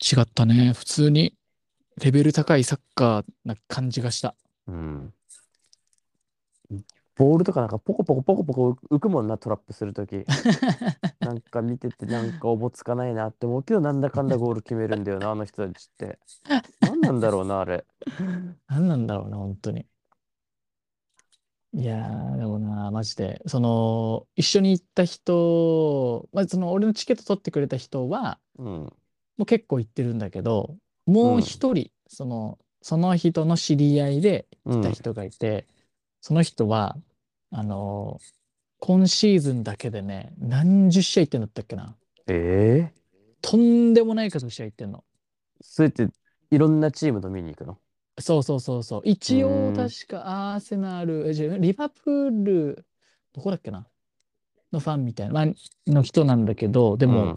Speaker 2: 違ったね。普通にレベル高いサッカーな感じがした。
Speaker 1: うん。ボールとかなんかポコポコポコポコ浮くもんな、トラップするとき。なんか見ててなんかおぼつかないなって思うけど、なんだかんだゴール決めるんだよな、あの人たちって。何なんだろうな、あれ。
Speaker 2: 何なんだろうな、本当に。いやー、でもな、マジで、その、一緒に行った人、まあ、その、俺のチケット取ってくれた人は、
Speaker 1: うん。
Speaker 2: もう結構行ってるんだけど、もう一人、その、その人の知り合いで来た人がいて、その人は、あのー今シーズンだけでね、何十試合行ってんだったっけな。
Speaker 1: ええ
Speaker 2: とんでもない数の試合行ってんの。
Speaker 1: それっていろんなチームと見に行くの？
Speaker 2: そうそうそうそう。一応
Speaker 1: うーん
Speaker 2: 確かアーセナル、リバプール、どこだっけな？のファンみたいな、まあ、の人なんだけど、でも、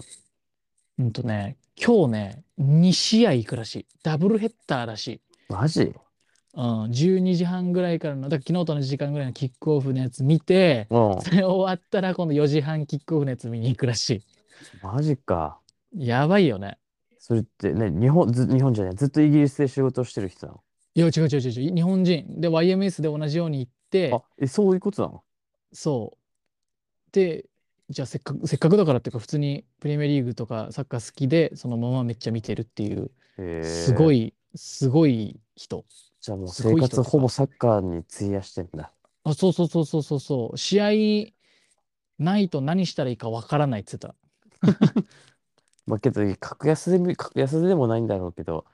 Speaker 2: うんとね、今日ね、2試合行くらしい。ダブルヘッダーらしい。
Speaker 1: マジ？
Speaker 2: うん、12時半ぐらいからの、だから昨日と同じ時間ぐらいのキックオフのやつ見て、
Speaker 1: うん。
Speaker 2: それ終わったら今度4時半キックオフのやつ見に行くらし
Speaker 1: マジか。
Speaker 2: い。やばいよね。
Speaker 1: それってね、日本、ず、日本じゃない、ずっとイギリスで仕事してる人なの？
Speaker 2: いや、違う違う違う違う。日本人で YMS で同じように行って、
Speaker 1: あ、え、そういうことなの？
Speaker 2: そう。で、じゃあせっかく、せっかくだからっていうか、普通にプレミアリーグとかサッカー好きで、そのままめっちゃ見てるっていう、
Speaker 1: へえ
Speaker 2: すご。い、すごい人。
Speaker 1: じゃあもう
Speaker 2: すごい
Speaker 1: 活ほぼサッカーに費やしてんだ。
Speaker 2: あ、そうそうそうそうそうそう。試合ないと何したらいいかわからないって言ってた。
Speaker 1: まあけど、格安で見、格安でもないんだろうけど、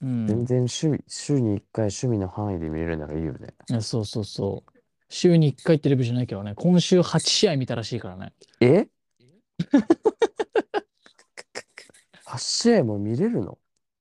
Speaker 2: うん。
Speaker 1: 全然趣味、週に1回趣味の範囲で見れるならいいよね。
Speaker 2: いやそうそうそう。週に1回テレビじゃないけどね、今週8試合見たらしいからね。
Speaker 1: え ?8 試合も見れるの？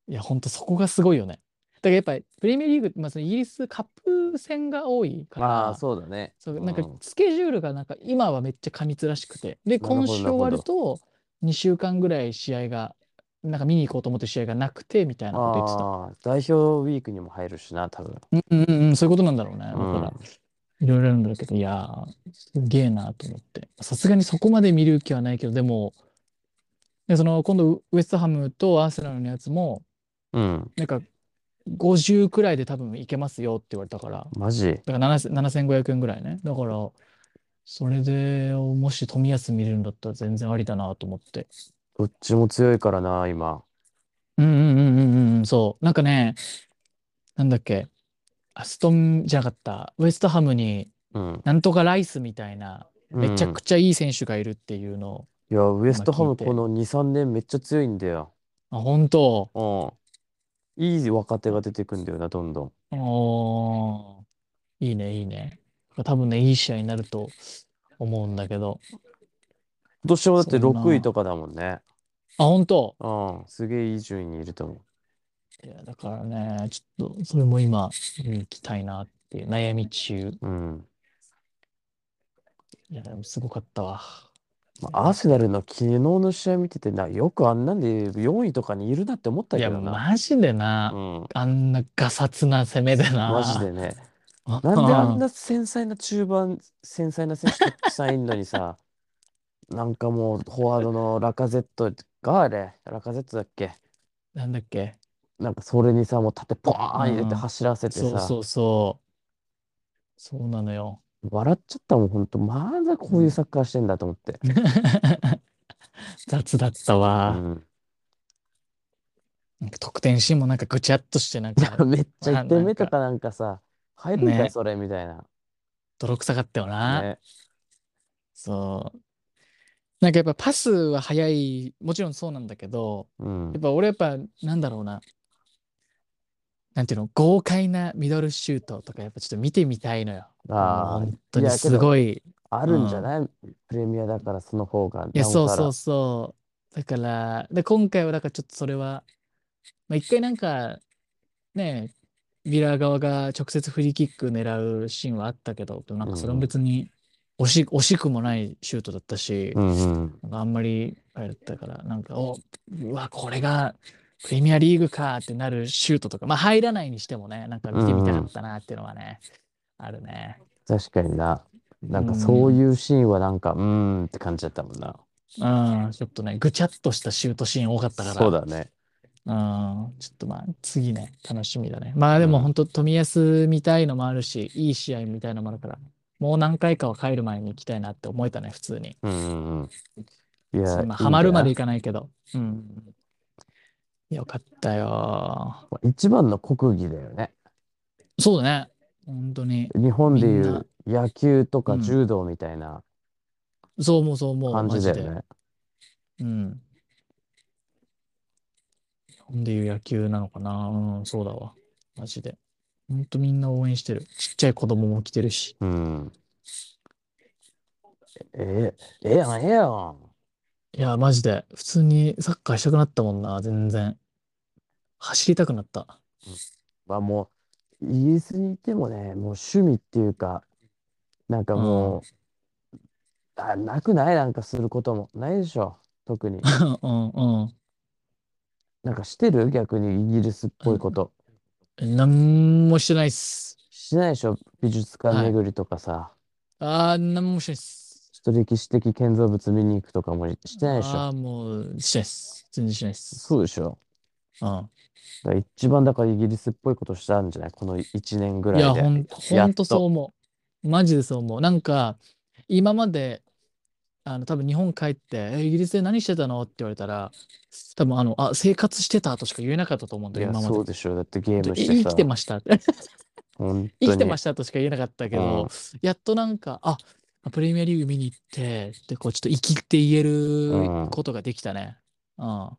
Speaker 2: いや、ほんとそこがすごいよね。だからやっぱりプレミアリーグ、まあ、そのイギリスカップ戦が多いから、
Speaker 1: ああ、そうだね。
Speaker 2: そうなんか
Speaker 1: うん
Speaker 2: スケジュールがなんか今はめっちゃ過密らしくて、で、今週終わると2週間ぐらい試合が、なんか見に行こうと思ってる試合がなくてみたいなこと言ってた。
Speaker 1: ああ、代表ウィークにも入るしな、多分。
Speaker 2: うんうんうんうん、そういうことなんだろうね。だ
Speaker 1: うん
Speaker 2: から、いろいろあるんだけど、いやー、すげえなと思って。さすがにそこまで見る気はないけど、でも、でその今度ウエストハムとアーセナルのやつも、
Speaker 1: うん。
Speaker 2: なんか50くらいで多分いけますよって言われたから、
Speaker 1: マジ？
Speaker 2: だから7 7500円ぐらいね。だから、それでもし冨安見れるんだったら全然ありだなと思って。
Speaker 1: どっちも強いからな、今。
Speaker 2: うんうんうんうんうんうん、そう。なんかね、なんだっけ、アストンじゃなかった、ウエストハムに
Speaker 1: うん。
Speaker 2: なんとかライスみたいな、めちゃ
Speaker 1: うん
Speaker 2: くちゃいい選手がいるっていうのを、
Speaker 1: いや、ウエストハムこの2、3年めっちゃ強いんだよ。
Speaker 2: あ、本当？
Speaker 1: うん。いい若手が出てくんだよな、どんどん。
Speaker 2: おーいいね、いいね。多分ね、いい試合になると思うんだけど。
Speaker 1: 今年はだって
Speaker 2: そんな
Speaker 1: 6位とかだもんね。
Speaker 2: あ、本当？
Speaker 1: うん。すげえいい順位にいると思う。
Speaker 2: いや、だからね、ちょっと、それも今、行きたいなっていう悩み中。
Speaker 1: うん。
Speaker 2: いや、でもすごかったわ。
Speaker 1: まあ、アーセナルの昨日の試合見ててな、よくあんなんで4位とかにいるなって思った
Speaker 2: いや、
Speaker 1: けどな。
Speaker 2: マジでな、
Speaker 1: うん。
Speaker 2: あんなガサツな攻めでな。
Speaker 1: マジでね。
Speaker 2: あ
Speaker 1: なんであんな繊細な中盤、繊細な選手たくさんいんのにさ、なんかもうフォワードのラカゼットがあれ、ラカゼットだっけ？
Speaker 2: なんだっけ？
Speaker 1: なんかそれにさ、もう縦ポーン入れて
Speaker 2: うん
Speaker 1: 走らせてさ、
Speaker 2: そうそうそう。そうなのよ。
Speaker 1: 笑っちゃったもん、ほんと。まだこういうサッカーしてんだと思って。
Speaker 2: 雑だった
Speaker 1: う
Speaker 2: わ。
Speaker 1: ん。
Speaker 2: なんか得点シーンもなんかぐちゃっとしてなん
Speaker 1: いや、
Speaker 2: か
Speaker 1: めっちゃ1
Speaker 2: なんか
Speaker 1: 点目とかなんかさ、入るんか
Speaker 2: ね
Speaker 1: それみたいな。
Speaker 2: 泥臭かったよな。
Speaker 1: ね。
Speaker 2: そう。なんかやっぱパスは速い、もちろんそうなんだけど、
Speaker 1: うん
Speaker 2: やっ。ぱ俺やっぱなんだろうな。なんていうの、豪快なミドルシュートとかやっぱちょっと見てみたいのよ。
Speaker 1: ああ、
Speaker 2: 本当にすごい。
Speaker 1: あるんじゃない？プレミアだからその方が。
Speaker 2: いや、そうそうそう。だから、で、今回はだからちょっとそれは、まあ一回なんか、ね、ビラ側が直接フリーキック狙うシーンはあったけど、でもなんかそれも別に惜し、惜しくもないシュートだったし、
Speaker 1: うんうん。
Speaker 2: あんまりあれだったから、なんか、お、うわ、これがプレミアリーグかってなるシュートとか、まあ入らないにしてもね、なんか見てみたかったなっていうのはね、あるね。
Speaker 1: 確かにな。なんか
Speaker 2: うん
Speaker 1: そういうシーンはなんか、うーんって感じだったもんな。
Speaker 2: うん、ちょっとね、ぐちゃっとしたシュートシーン多かったから、
Speaker 1: そうだね。
Speaker 2: うん、ちょっとまあ次ね、楽しみだね。まあでも
Speaker 1: うん
Speaker 2: 本当、冨安見たいのもあるし、いい試合見たいのもあるから、もう何回かは帰る前に行きたいなって思えたね、普通に。
Speaker 1: うんうんうん。いや、
Speaker 2: まあ、ハマるまでい
Speaker 1: い
Speaker 2: かないけど。うん。よかったよ。
Speaker 1: 一番の国技だよね。
Speaker 2: そうだね。本当に。
Speaker 1: 日本でいう野球とか
Speaker 2: うん
Speaker 1: 柔道みたいな
Speaker 2: そう思う、そう思う。
Speaker 1: 感
Speaker 2: マジ
Speaker 1: だよね。
Speaker 2: うん。日本でいう野球なのかな。うん、そうだわ。マジで。ほんとみんな応援してる。ちっちゃい子供も来てるし。
Speaker 1: うん。え、ええやん、ええやん。
Speaker 2: いや、マジで。普通にサッカーしたくなったもんな、全然。走りたくなった。
Speaker 1: まあもう、イギリスにいてもね、もう趣味っていうか、なんかもう、あ、なくない？なんかすることも。ないでしょ？特に。
Speaker 2: うんうん。
Speaker 1: なんかしてる？逆にイギリスっぽいこと。
Speaker 2: なんもしてないっす。
Speaker 1: しないでしょ？美術館
Speaker 2: はい
Speaker 1: 巡りとかさ。
Speaker 2: あー、なんもしてないっす。
Speaker 1: ちょっと歴史的建造物見に行くとかもしてないでしょ？
Speaker 2: あー、もう、してないっす。全然してないっす。
Speaker 1: そうでしょ？
Speaker 2: うん。
Speaker 1: だから一番だからイギリスっぽいことしたんじゃない？この1年ぐら
Speaker 2: いや、
Speaker 1: いで。
Speaker 2: ほん、
Speaker 1: やっ
Speaker 2: ほんとそう思う。マジでそう思う。なんか、今まで、あの、多分日本帰って、え、イギリスで何してたの？って言われたら、多分あの、あ、生活してたとしか言えなかったと思うんだよ、
Speaker 1: いや、
Speaker 2: 今まで。
Speaker 1: そうでしょ。だってゲーム
Speaker 2: え
Speaker 1: し。
Speaker 2: 生きてました。
Speaker 1: 本
Speaker 2: 生きてましたとしか言えなかったけ
Speaker 1: うん
Speaker 2: ど、やっとなんか、あ、プレミアリーグ見に行って、で、こう、ちょっと生きって言え
Speaker 1: うん
Speaker 2: ることができたね。うん。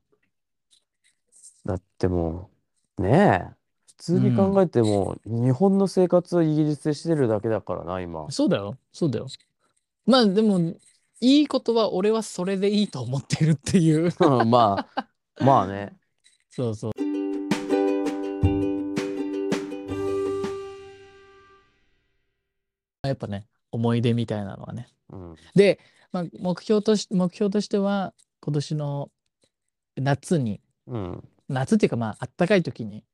Speaker 1: だってもう、ねえ。普通に考えても、日本の生活をイギリスでしてるだけだからな、今。
Speaker 2: そうだよ。そうだよ。まあでも、いいことは俺はそれでいいと思ってるっていう。
Speaker 1: うんまあ、まあね。
Speaker 2: そうそう。やっぱね、思い出みたいなのはね。
Speaker 1: うん。
Speaker 2: で、まあ、目標とし、目標としては、今年の夏に、
Speaker 1: うん。
Speaker 2: 夏っていうかまあ、あったかい時に、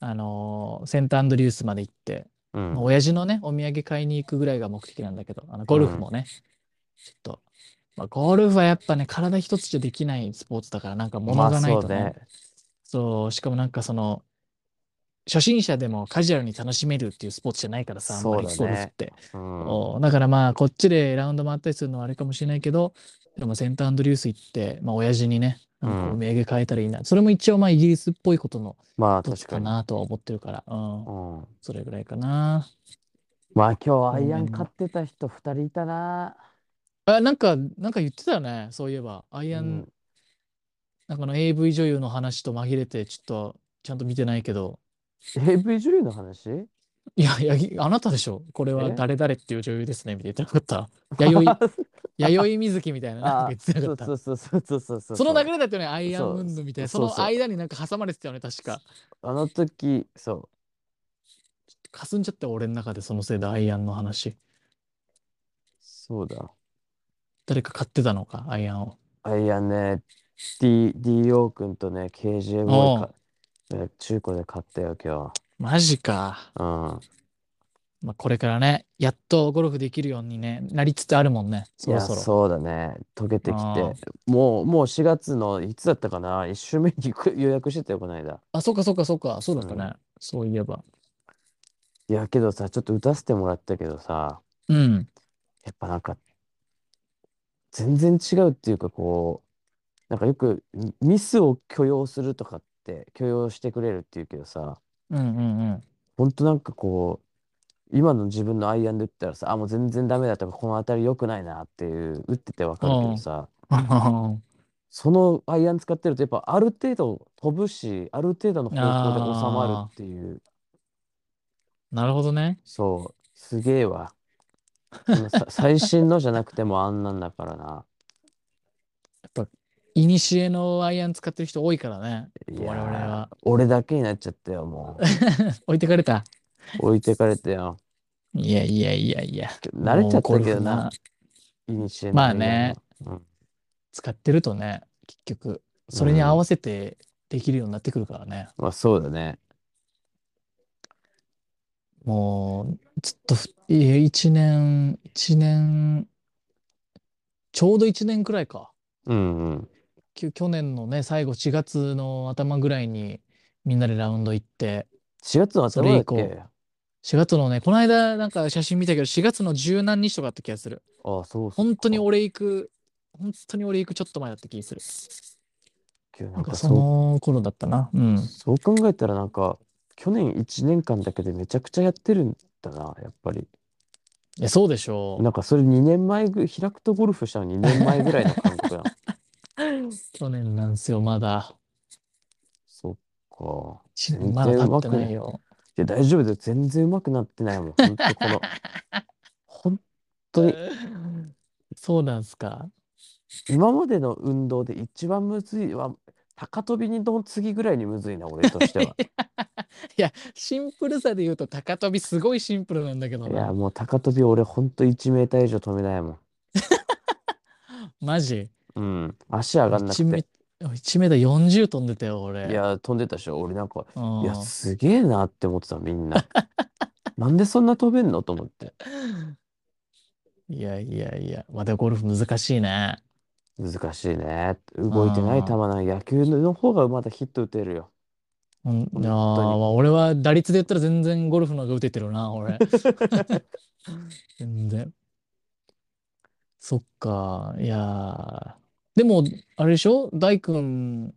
Speaker 2: あのーセントアンドリュースまで行って、
Speaker 1: うん
Speaker 2: まあ。親父のね、お土産買いに行くぐらいが目的なんだけど、あのゴルフもね、ちょっと、まあ、ゴルフはやっぱね、体一つじゃできないスポーツだから、なんか物
Speaker 1: まあ
Speaker 2: がないとね、
Speaker 1: そうね。
Speaker 2: そう、しかもなんかその、初心者でもカジュアルに楽しめるっていうスポーツじゃないからさ、あんまり
Speaker 1: そうだね
Speaker 2: ゴルフって。
Speaker 1: うん。
Speaker 2: おだからまあ、こっちでラウンド回ったりするのはあれかもしれないけど、でもセントアンドリュース行って、まあ、親父にね、なんかお土産買えたらいいな。それも一応まあ、イギリスっぽいことの
Speaker 1: まあ確かに。
Speaker 2: なとは思ってるから、うん、
Speaker 1: うん。
Speaker 2: それぐらいかな。
Speaker 1: まあ今日アイアン買ってた人2人いたな。
Speaker 2: あ、なんか、なんか言ってたよね、そういえば。アイアン、
Speaker 1: うん
Speaker 2: なんかあの AV 女優の話と紛れて、ちょっとちゃんと見てないけど、
Speaker 1: AV 女優の話？
Speaker 2: いや、いや、ぎあなたでしょ？これは
Speaker 1: え？
Speaker 2: 誰々っていう女優ですね、みたいな言ってなかった。弥生、弥生水木みたいな、なんか
Speaker 1: あ
Speaker 2: 言ってなかった。
Speaker 1: そうそうそうそうそうそう。
Speaker 2: その流れだったよね、アイアン
Speaker 1: そう
Speaker 2: ウンドみたいな。そ
Speaker 1: そうそう
Speaker 2: の間になんか挟まれてたよね、確か。
Speaker 1: あの時、そ
Speaker 2: かすんじゃったよ俺の中でそのせいでアイアンの話。
Speaker 1: う、そうだ。
Speaker 2: 誰か買ってたのか、アイアンを。
Speaker 1: アイアンね、D、DO 君とね、イかえ中古で買ったよ、今
Speaker 2: マジか。
Speaker 1: 日。うん。
Speaker 2: まあ、これからね、やっとゴルフできるようにね、なりつつあるもんね、そろそろ。
Speaker 1: そうだね。溶けてき
Speaker 2: あ
Speaker 1: て。もう、もう4月のいつだったかな ?1 週目に行く予約してたよ、この間。
Speaker 2: あ、そっかそっかそっか、そうだったね。
Speaker 1: うん
Speaker 2: そういえば。
Speaker 1: いや、けどさ、ちょっと打たせてもらったけどさ、
Speaker 2: うん。
Speaker 1: やっぱなんか、全然違うっていうか、こう、なんかよくミミスを許容するとかって許容してくれるっていうけどさ、
Speaker 2: うんうんうん。
Speaker 1: ほんとなんかこう、今の自分のアイアンで打ったらさ、あ、もう全然ダメだとか、この当たり良くないなっていう、打っててわかるけどさ、そのアイアン使ってると、やっぱある程度飛ぶし、ある程度の方向で収まるっていう、
Speaker 2: なるほどね。
Speaker 1: そう、すげえわ。そのさ最新のじゃなくてもあんなんだからな。
Speaker 2: いにしえのアイアン使ってる人多いからね。
Speaker 1: いや
Speaker 2: 我々は。
Speaker 1: ー俺だけになっちゃったよ、も
Speaker 2: 置いてかれた？
Speaker 1: う。置いてかれたよ。
Speaker 2: いやいやいやいや。
Speaker 1: 慣れちゃったけどな、イニシエの
Speaker 2: まあね
Speaker 1: アイアンは。
Speaker 2: 使ってるとね、結局、それに合わせてできるようになってくるからね。
Speaker 1: うん。まあそうだね。
Speaker 2: もう、ずっとふ、いや一年、一年、ちょうど一年くらいか。
Speaker 1: うんうん。
Speaker 2: き去年のね、最後4月の頭ぐらいにみんなでラウンド行って、
Speaker 1: 4月の頭だっ
Speaker 2: それ以降
Speaker 1: け
Speaker 2: ？4月のね、この間なんか写真見たけど、4月の十何日とかあった気がする。
Speaker 1: ああ、そうっす
Speaker 2: 本当に
Speaker 1: か
Speaker 2: 俺行く、本当に俺行くちょっと前だった気がする。
Speaker 1: な
Speaker 2: なんんか
Speaker 1: かそ
Speaker 2: その頃だったな。うん
Speaker 1: う、。そう考えたらなんか、去年1年間だけでめちゃくちゃやってるんだな、やっぱり。
Speaker 2: いや、そうでしょ
Speaker 1: なんかそれ2年前ぐ、開くとゴルフしたの2年前ぐらいの感覚だ。
Speaker 2: う。去年なんですよ、まだ。
Speaker 1: そっか。
Speaker 2: 一
Speaker 1: 全
Speaker 2: 年まだ経ってないよ。
Speaker 1: いや、大丈夫だよ。全然うまくなってないもん。本当この、本当に、
Speaker 2: そうなんすか。
Speaker 1: 今までの運動で一番むずいは、高跳びの次ぐらいにむずいな、俺としては。
Speaker 2: いや、シンプルさで言うと高跳びすごいシンプルなんだけど
Speaker 1: いや、
Speaker 2: な。
Speaker 1: もう高跳び俺ほんと1メーター以上止めないもん。
Speaker 2: マジ？
Speaker 1: うん。足上がんなく
Speaker 2: 1メ
Speaker 1: て。
Speaker 2: 1メーター40飛んでたよ、俺。
Speaker 1: いや、飛んでたでしょ。俺なんか、
Speaker 2: うん、
Speaker 1: いや、すげえなって思ってた、みんな。なんでそんな飛べんの？と思って。
Speaker 2: いやいやいや、まだゴルフ難しいね。
Speaker 1: 難しいね。動いてない球なの野球の方がまだヒット打てるよ。
Speaker 2: うん、いやー
Speaker 1: 当に
Speaker 2: まあ、俺は打率で言ったら全然ゴルフの方が打ててるな、俺。全然。そっか、いやーでも、あれでしょ？大君、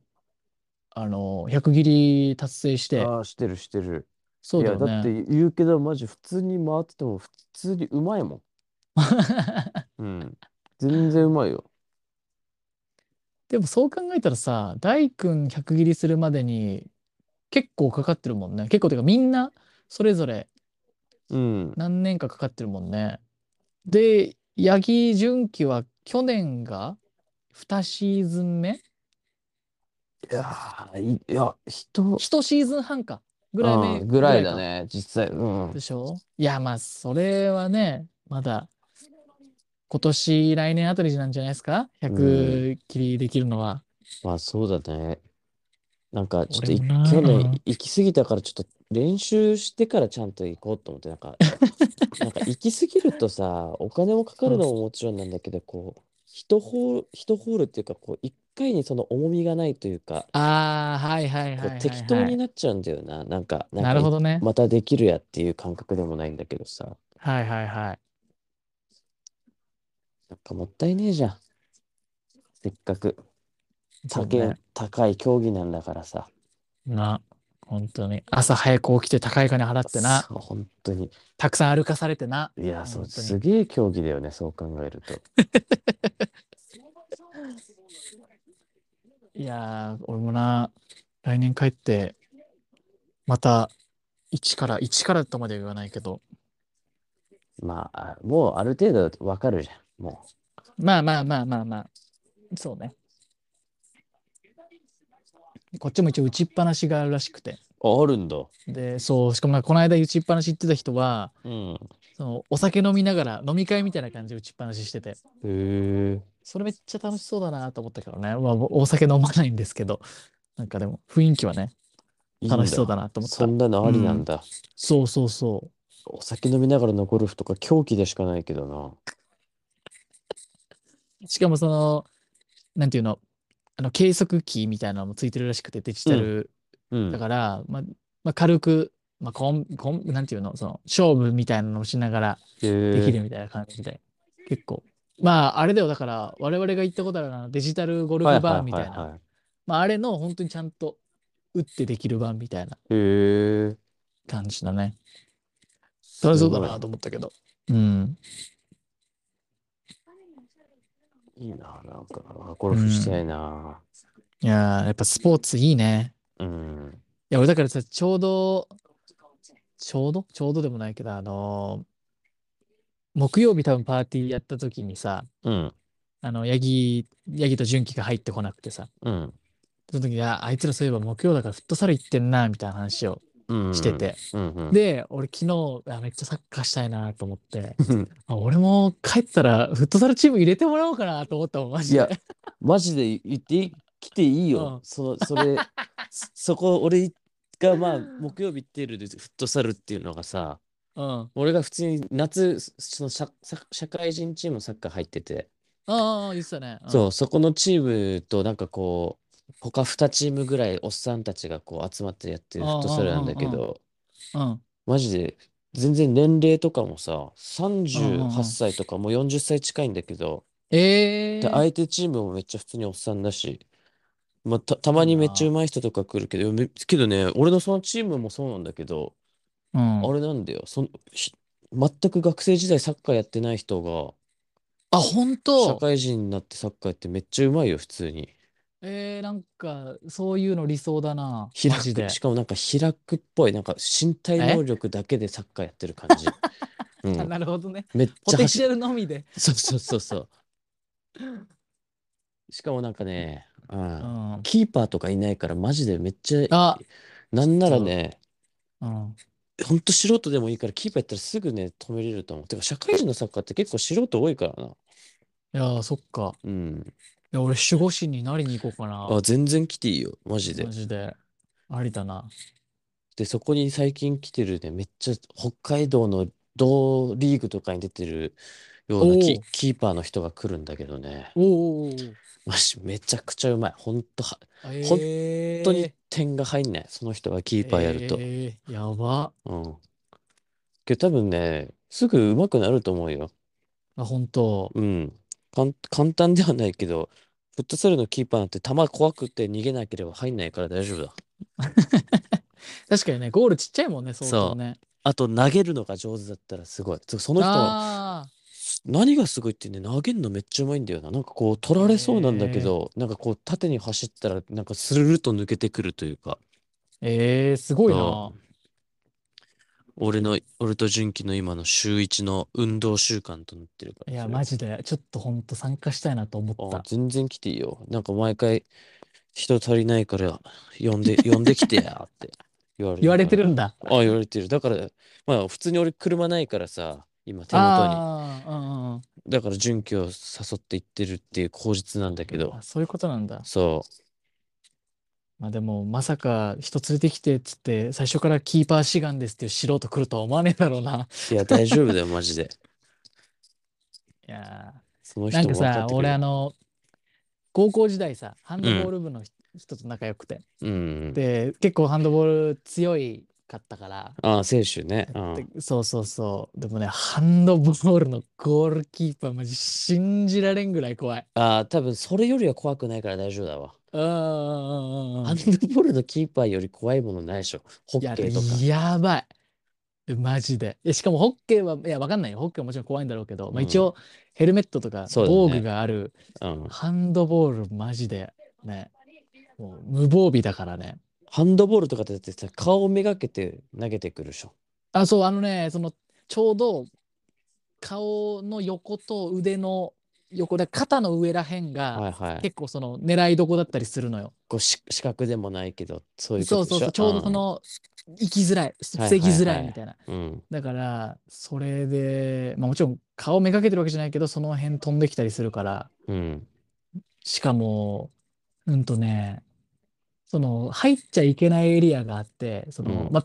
Speaker 2: あの、100切り達成して、
Speaker 1: ああ、してるしてる。
Speaker 2: そうだ
Speaker 1: や、だって
Speaker 2: ね。
Speaker 1: 言うけど、マジ普通に回ってても普通にうまいもん。うん。全然うまいよ。
Speaker 2: でもそう考えたらさ、大君100切りするまでに結構かかってるもんね。結構てかみんなそれぞれ
Speaker 1: うん。
Speaker 2: 何年かかかってるもんね。で、八木純喜は去年が2シーズン目？
Speaker 1: いやー、いいや、人、
Speaker 2: ?1 シーズン半か。ぐらい目
Speaker 1: うんぐらいだ
Speaker 2: か。
Speaker 1: ね、実際。うん
Speaker 2: で。しょ？いや、まあ、それはね、まだ今年、来年あたりなんじゃないですか ?100 切りできるのは。
Speaker 1: まあそうだね。なんかちょっとい
Speaker 2: 俺もな
Speaker 1: 去年行き過ぎたからちょっと練習してからちゃんと行こうと思って、なんか、なんか行き過ぎるとさ、お金もかかるのももちろんなんだけど、こう、一ホール、一ホールっていうか、こう、一回にその重みがないというか、
Speaker 2: ああ、はいはいはいはいはい。
Speaker 1: 適当になっちゃうんだよな。なんか、なんか
Speaker 2: なるほどね。
Speaker 1: またできるやっていう感覚でもないんだけどさ、
Speaker 2: はいはいはい。
Speaker 1: なんかもったいねえじゃん。せっかく高い
Speaker 2: ね。
Speaker 1: 高い競技なんだからさ。
Speaker 2: な、本当に。朝早く起きて高い金払ってな。
Speaker 1: そう、本当に。
Speaker 2: たくさん歩かされてな。
Speaker 1: いや、そう、
Speaker 2: 本当に
Speaker 1: すげえ競技だよね、そう考えると。
Speaker 2: いやー、俺もな、来年帰って、また、一から、一からとまでは言わないけど、
Speaker 1: まあ、あもうある程度わかるじゃん。も
Speaker 2: まあまあまあまあまあ、そうね。こっちも一応打ちっぱなしがあるらしくて。
Speaker 1: う。あるんだ。
Speaker 2: で、そう、しかもなんかこの間打ちっぱなし行ってた人は、
Speaker 1: うん。
Speaker 2: そのお酒飲みながら飲み会みたいな感じで打ちっぱなししてて、
Speaker 1: へえ。
Speaker 2: それめっちゃ楽しそうだなと思ったけどね。まあ、お酒飲まないんですけど、なんかでも雰囲気はね、楽しそうだなと思った。
Speaker 1: そんなのありなんだ。
Speaker 2: そうそうそう。
Speaker 1: お酒飲みながらのゴルフとか狂気でしかないけどな。
Speaker 2: しかもその、なんていうの、あの計測器みたいなのもついてるらしくて、デジタル
Speaker 1: うん。
Speaker 2: だから、まあ、まあ、軽く、まあ、コン、コン、なんていうの、その、勝負みたいなのをしながら。できるみたいな感じで、結構。まあ、あれだよ、だから、我々が行ったことあるあのデジタルゴルフバーみたいな。まあ、あれの本当にちゃんと打ってできる版みたいな。感じだね。楽しそうだなと思ったけど。うん。
Speaker 1: いいな、なんか、ゴルフしたいな。
Speaker 2: いやー、やっぱスポーツいいね。
Speaker 1: うん。
Speaker 2: いや、俺だからさ、ちょうど、ちょうど？ちょうどでもないけど、あのー木曜日多分パーティーやった時にさ、
Speaker 1: うん。
Speaker 2: あの、ヤギ、ヤギと純喜が入ってこなくてさ、
Speaker 1: うん。
Speaker 2: その時に、あ、あいつらそういえば木曜だからフットサル行ってんな、みたいな話を
Speaker 1: うん。
Speaker 2: してて。
Speaker 1: うん。うん。
Speaker 2: で、俺昨日、あめっちゃサッカーしたいなと思って、俺も帰ったらフットサルチーム入れてもらおうかなと思ったもん、マジで。
Speaker 1: いやマジで言ってきていいよ。
Speaker 2: うん
Speaker 1: その、それ、そ そこ、俺がまあ、木曜日ってるフットサルっていうのがさ、
Speaker 2: うん。
Speaker 1: 俺が普通に夏、その社社社会人チームサッカー入ってて、
Speaker 2: ああ、言ってたね。ん
Speaker 1: そう、そこのチームとなんかこう、他2チームぐらいおっさんたちがこう集まってやってるフットサルなんだけど、
Speaker 2: うん。
Speaker 1: マジで全然年齢とかもさ、
Speaker 2: うんう
Speaker 1: 38
Speaker 2: んうん。
Speaker 1: 歳とかもう40歳近いんだけど、で、
Speaker 2: ええ
Speaker 1: 相手チームもめっちゃ普通におっさんだし、まあ、た、たまにめっちゃ。上手い人とか来るけど、めけどね、俺のそのチームもそうなんだけど、
Speaker 2: うん。
Speaker 1: あれなんだよ、その、ひ全く学生時代サッカーやってない人が、
Speaker 2: あ、本
Speaker 1: 社
Speaker 2: 当
Speaker 1: 会人になってサッカーやってめっちゃ上手いよ、普通に。
Speaker 2: えー、なんか、そういうの理想だな。
Speaker 1: 開
Speaker 2: マジで。
Speaker 1: かもなんか開くっぽい、なんか身体能
Speaker 2: え？
Speaker 1: 力だけでサッカーやってる感じ。う
Speaker 2: あ、
Speaker 1: ん。
Speaker 2: なるほどね。
Speaker 1: めっ
Speaker 2: ポ
Speaker 1: ちゃ走、
Speaker 2: テンシャルのみで。
Speaker 1: そうそうそうそう。しかもなんかね、うん、
Speaker 2: うん。
Speaker 1: キーパーとかいないからマジでめっちゃ、
Speaker 2: あ、
Speaker 1: なんなら
Speaker 2: と、
Speaker 1: ね、
Speaker 2: うん。
Speaker 1: ほんと素人でもいいからキーパーやったらすぐね、止めれると思う。てか社会人のサッカーって結構素人多いからな。
Speaker 2: いやー、そっか。
Speaker 1: うん。
Speaker 2: いや、俺、守護神になりに行こうか
Speaker 1: あ、
Speaker 2: な。
Speaker 1: 全然来ていいよ、マジで。
Speaker 2: マジで。ありだな。
Speaker 1: で、そこに最近来てるね、めっちゃ北海道の同リーグとかに出てるようなキ、
Speaker 2: おお、
Speaker 1: キーパーの人が来るんだけどね。
Speaker 2: おーおー
Speaker 1: マジめちゃくちゃうまい。ほんとは、
Speaker 2: おー、
Speaker 1: 本当に
Speaker 2: え
Speaker 1: 点が入んない。その人がキ
Speaker 2: ー、
Speaker 1: ーパーやると。
Speaker 2: えー、やば。
Speaker 1: うん。けど多分ね、すぐ上手くなると思うよ。
Speaker 2: あ、本当。
Speaker 1: うん。かん、簡単ではないけど、フットサルのキーパーなんて球怖くて逃げなければ入んないから大丈夫だ。
Speaker 2: 確かにね、ゴールちっちゃいもんね、相当
Speaker 1: そう。
Speaker 2: ね。
Speaker 1: あと投げるのが上手だったらすごい。そその人は
Speaker 2: あ
Speaker 1: 何がすごいってね、投げるのめっちゃうまいんだよな。なんかこう取
Speaker 2: ー、
Speaker 1: られそうなんだけ
Speaker 2: え
Speaker 1: ど、なんかこう縦に走ったらなんかスルルっと抜けてくるというか。
Speaker 2: ー、えー、すごいな。
Speaker 1: 俺の、俺と純喜の今の週一の運動習慣となってるから、
Speaker 2: いや。マジで、ちょっとほんと参加したいなと思っ
Speaker 1: あ、
Speaker 2: た。
Speaker 1: 全然来ていいよ。なんか毎回人足りないから呼んで、呼んできてやって言われ
Speaker 2: 言われ。てるんだ。
Speaker 1: あ、言われてる。だから、まあ普通に俺車ないからさ、今手元に。
Speaker 2: ああ、うんうん
Speaker 1: だから純喜を誘って行ってるっていう口実なんだけ
Speaker 2: うん。あ、
Speaker 1: ど、
Speaker 2: そういうことなんだ。
Speaker 1: そ
Speaker 2: まあでも、まさか人連れてきてっつって、最初からキーパー志願ですっていう素人来るとは思わねえだろうな。
Speaker 1: う。いや、大丈夫だよ、マジで。
Speaker 2: いや
Speaker 1: その
Speaker 2: ーなん
Speaker 1: か
Speaker 2: さ、
Speaker 1: てくれる。
Speaker 2: 俺あの、高校時代さ、ハンドボー
Speaker 1: うん。
Speaker 2: ル部の人と仲良くて。
Speaker 1: うん。
Speaker 2: で、結構ハンドボール強いかったから、
Speaker 1: ああ、選手ね。うん。
Speaker 2: てそうそうそう。でもね、ハンドボールのゴールキーパー、マジ信じられんぐらい怖い。
Speaker 1: ああ、多分それよりは怖くないから大丈夫だわ。
Speaker 2: うんうんうんうんうん。
Speaker 1: ハンドボールのキーパーより怖いものないでしょ。ホッケーとか。
Speaker 2: やばい。マジで。いやしかもホッケーは、いや、わかんないよ。ホッケーはもちろん怖いんだろうけど、まあ、一
Speaker 1: うん。
Speaker 2: 応ヘルメットとか防具
Speaker 1: そうだね。
Speaker 2: がある
Speaker 1: うん。
Speaker 2: ハンドボール、マジでね、もう無防備だからね。
Speaker 1: ハンドボールとかってだってさ、顔をめがけて投げてくるでしょ。
Speaker 2: あ、そう、あのね、その、ちょうど顔の横と腕の横で肩の上らへんが
Speaker 1: はいはい。
Speaker 2: 結構その狙いどこだったりするのよ。
Speaker 1: こうし、視覚でもないけど、そういうことでしょ？
Speaker 2: そうそうそう、ちょうどそ
Speaker 1: うん。
Speaker 2: の行きづらい、
Speaker 1: はい
Speaker 2: 防ぎづ。らいみたいな。
Speaker 1: うん。
Speaker 2: だから、それで、まあもちろん顔めがけてるわけじゃないけど、その辺飛んできたりするから、
Speaker 1: うん。
Speaker 2: しかも、うんとね、その入っちゃいけないエリアがあって、その、
Speaker 1: うん。
Speaker 2: まあ、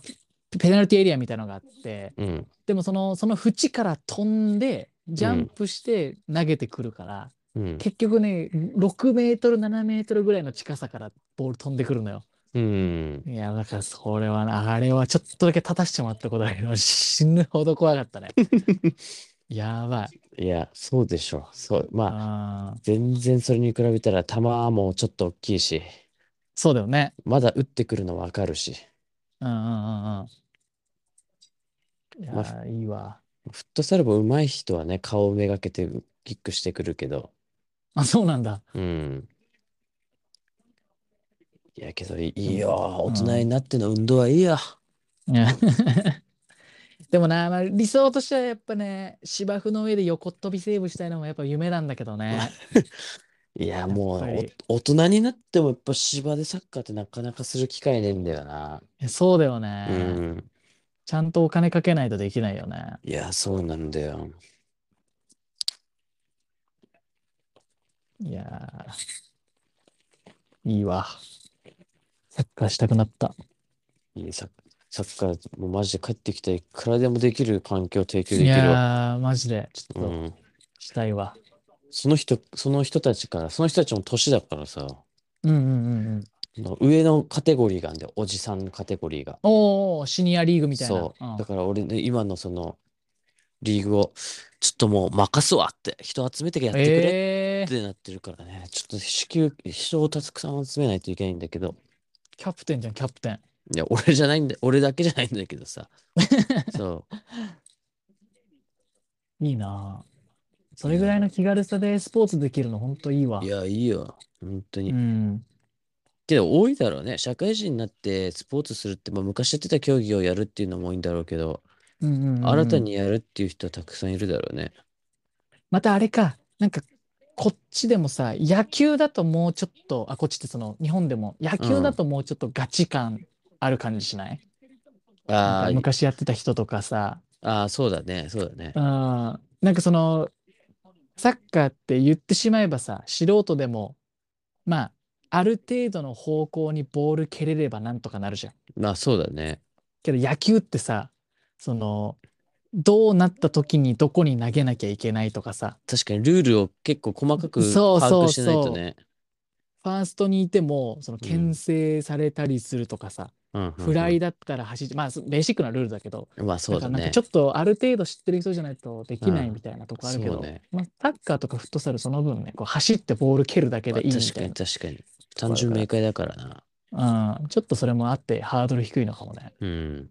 Speaker 2: ペペナルティエリアみたいなのがあって、
Speaker 1: うん。
Speaker 2: でもその、その縁から飛んで、ジャン
Speaker 1: うん。
Speaker 2: プして投げてくるから、
Speaker 1: うん。
Speaker 2: 結局ね、6メートル、7メートルぐらいの近さからボール飛んでくるのよ。
Speaker 1: うん。
Speaker 2: いや、だからそれはな、あれはちょっとだけ立たしてもらったことだけど、死ぬほど怖かったね。やばい。
Speaker 1: いや、そうでしょ。そう。まあ、全然それに比べたら球もちょっと大きいし、
Speaker 2: そうだよね。
Speaker 1: まだ打ってくるのわかるし。
Speaker 2: うんうんうんうん。い
Speaker 1: まあ、
Speaker 2: いいわ。
Speaker 1: フットサルも上手い人はね、顔をめがけてキックしてくるけど、
Speaker 2: あ、そうなんだ。
Speaker 1: うん。いや、けどいいよ。大人に
Speaker 2: うん。
Speaker 1: なっての運動はいいよ。
Speaker 2: でもな、まあ、理想としてはやっぱね、芝生の上で横っ飛びセーブしたいのもやっぱ夢なんだけどね。
Speaker 1: いや、
Speaker 2: やっ
Speaker 1: もう
Speaker 2: ぱり。
Speaker 1: お、大人になってもやっぱ芝でサッカーってなかなかする機会ねえんだよな。
Speaker 2: そうだよ
Speaker 1: う
Speaker 2: ね。
Speaker 1: ん。
Speaker 2: ちゃんとお金かけないとできないよね。
Speaker 1: いや、そうなんだよ。
Speaker 2: いやー、いいわ。サッカーしたくなった。
Speaker 1: いいサッ、サッカー、もうマジで帰ってきたらいくらでもできる環境を提供
Speaker 2: い
Speaker 1: できるわ。
Speaker 2: やー、マジで、ちょっと、
Speaker 1: うん。
Speaker 2: したいわ。
Speaker 1: その人、その人たちから、その人たちも年だからさ、
Speaker 2: うんうんうんうん。
Speaker 1: の上のカテゴリーがあるんだよ。おじさんのカテゴリーが。
Speaker 2: おお、シニアリーグみたいな。
Speaker 1: そう。
Speaker 2: ん
Speaker 1: だから俺ね、今のその、リーグを、ちょっともう任すわって、人集めてやってくれ
Speaker 2: えー、
Speaker 1: ってなってるからね、ちょっと至急、人をたくさん集めないといけないんだけど、
Speaker 2: キャプテンじゃん、キャプテン。
Speaker 1: いや、俺じゃないんだ、俺だけじゃないんだけどさ。そ
Speaker 2: いいなぁそれぐらいの気軽さでスポーツできるのほんといいわ
Speaker 1: う。い。や、いいよ。本当に。
Speaker 2: うん。
Speaker 1: けど、多いだろうね。社会人になってスポーツするって、まあ、昔やってた競技をやるっていうのも多いんだろうけど、
Speaker 2: うんうんうんうん。
Speaker 1: 新たにやるっていう人はたくさんいるだろうね。
Speaker 2: またあれか、なんか、こっちでもさ、野球だともうちょっと、あ、こっちってその、日本でも、野球だともうちょっとガチ感ある感じしない、なん
Speaker 1: あ
Speaker 2: 昔やってた人とかさ、
Speaker 1: あー、そうだね、そうだね。
Speaker 2: う。ん、なんかその、サッカーって言ってしまえばさ、素人でも、まあ、ある程度の方向にボール蹴れればなんとかなるじゃん。
Speaker 1: まあ、そうだね。
Speaker 2: けど野球ってさ、その、どうなった時にどこに投げなきゃいけないとかさ、
Speaker 1: 確かにルールを結構細かく
Speaker 2: そうそう
Speaker 1: 把握してないとね。
Speaker 2: ファーストにいても、その、
Speaker 1: うん
Speaker 2: 牽制されたりするとかさ、
Speaker 1: うんうんうん
Speaker 2: フライだったら走って、まあ、ベーシックなルールだけど、
Speaker 1: まあ、そうだね
Speaker 2: だなんかち。ょっとある程度知ってる人じゃないとできない
Speaker 1: うん
Speaker 2: みたいなとこあるけど、
Speaker 1: そうね
Speaker 2: まあ、サッカーとかフットサルその分ね、こう走ってボール蹴るだけ
Speaker 1: まあ
Speaker 2: でいいみ
Speaker 1: 確かに
Speaker 2: たい
Speaker 1: 確かに。単純明快だからな。
Speaker 2: な。うん、ちょっとそれもあってハードル低いのかもね。
Speaker 1: うん。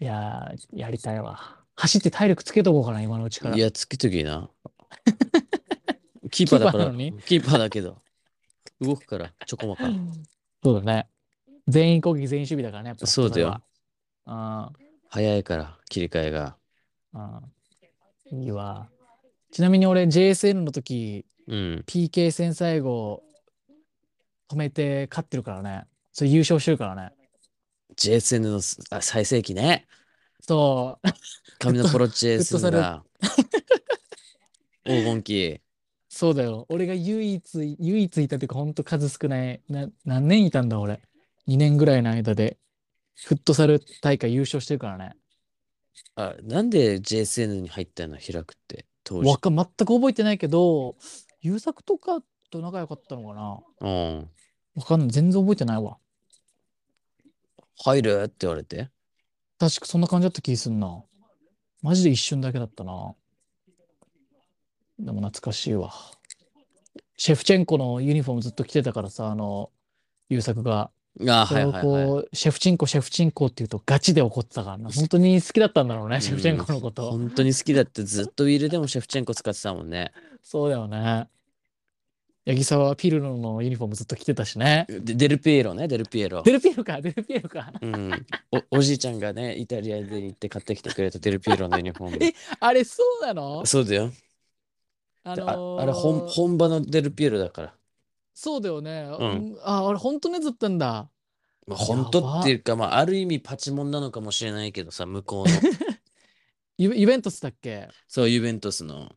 Speaker 2: いやー、やりたいわ。走って体力つけとこうかな、今のうちから。
Speaker 1: いや、つけときな。キーパーだから、
Speaker 2: キーパーなのに？
Speaker 1: キーパーだけど、動くから、ちょこまか。
Speaker 2: そうだね。全員攻撃、全員守備だからね、やっぱ
Speaker 1: そうだよ
Speaker 2: フットサルは。
Speaker 1: 早いから、切り替えが。
Speaker 2: うん、うん。いいわ。ちなみに俺 JSN の時、
Speaker 1: うん。
Speaker 2: PK 戦最後止めて勝ってるからね。それ優勝してるからね。
Speaker 1: JSN のすあ最盛期ね。
Speaker 2: そう。
Speaker 1: 神のプロ
Speaker 2: フット
Speaker 1: JSN
Speaker 2: サル
Speaker 1: が。黄金期。
Speaker 2: そうだよ。俺が唯一、唯一いたというか、ほんと数少ない。な何年いたんだ、俺。2年ぐらいの間で。フットサル大会優勝してるからね。
Speaker 1: あ、なんで JSN に入ったの？開くって、当時
Speaker 2: わ。か、全く覚えてないけど、優作とかと仲良かったのかな
Speaker 1: うん。
Speaker 2: わかんない。全然覚えてないわ。
Speaker 1: 入る？って言われて。
Speaker 2: 確かそんな感じだった気すんな。マジで一瞬だけだったな。でも懐かしいわ。シェフチェンコのユニフォームずっと着てたからさ、あの、優作が。
Speaker 1: あ、
Speaker 2: それを
Speaker 1: はいはいはい。
Speaker 2: こう、シェフチンコ、シェフチンコって言うとガチで怒ってたからな。本当に好きだったんだろうね、シェフチェンコのこと。
Speaker 1: 本当に好きだってずっとウィールでもシェフチェンコ使ってたもんね。
Speaker 2: そうだよね。八木沢ピルロのユニフォームずっと着てたしね。
Speaker 1: でデルピエロね、デルピエロ。
Speaker 2: デルピエロか、デルピエロか。
Speaker 1: うん、おおじいちゃんがね、イタリアで行って買ってきてくれたデルピエロのユニフォーム。
Speaker 2: えあれ、そうなの？
Speaker 1: そうだよ。
Speaker 2: あ
Speaker 1: であ
Speaker 2: のー
Speaker 1: あれ本、本場のデルピエロだから。
Speaker 2: そうだよね。
Speaker 1: うん
Speaker 2: あ、あれ、本当のやつだったんだ。
Speaker 1: まあ、本当っていうか、まあ、ある意味パチモンなのかもしれないけどさ、向こうの。
Speaker 2: ユユベントスだっけ？
Speaker 1: そう、ユベントスの。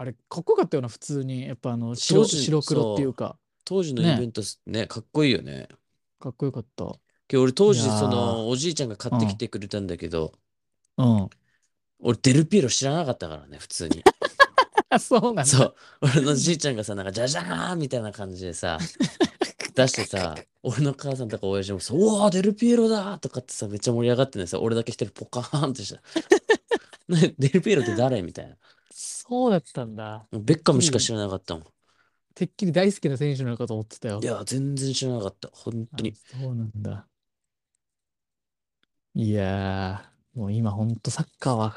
Speaker 2: あれ、かっこよかったよな、普通に。やっぱあの白、白黒っていうか、
Speaker 1: 当時の
Speaker 2: ね
Speaker 1: ユベントスね、かっこいいよね。
Speaker 2: かっこよかった。
Speaker 1: 俺当時そのおじいちゃんが買ってきてくれたんだけど、
Speaker 2: うん。
Speaker 1: 俺デルピエロ知らなかったからね普通に
Speaker 2: あ、そうなんだ。
Speaker 1: そう俺のじいちゃんがさなんかジャジャーンみたいな感じでさ出してさ俺の母さんとか親父もさ「うわーデルピエロだ!」とかってさめっちゃ盛り上がってんでさ俺だけ一人ポカーンってした ねデルピエロって誰？みたいな
Speaker 2: そうだったんだ。
Speaker 1: ベッカムしか知らなかったもん
Speaker 2: てっきり大好きな選手なのかと思ってたよ。
Speaker 1: いや全然知らなかった本当に
Speaker 2: あそうなんだ。いやー、もう今ほんとサッカーは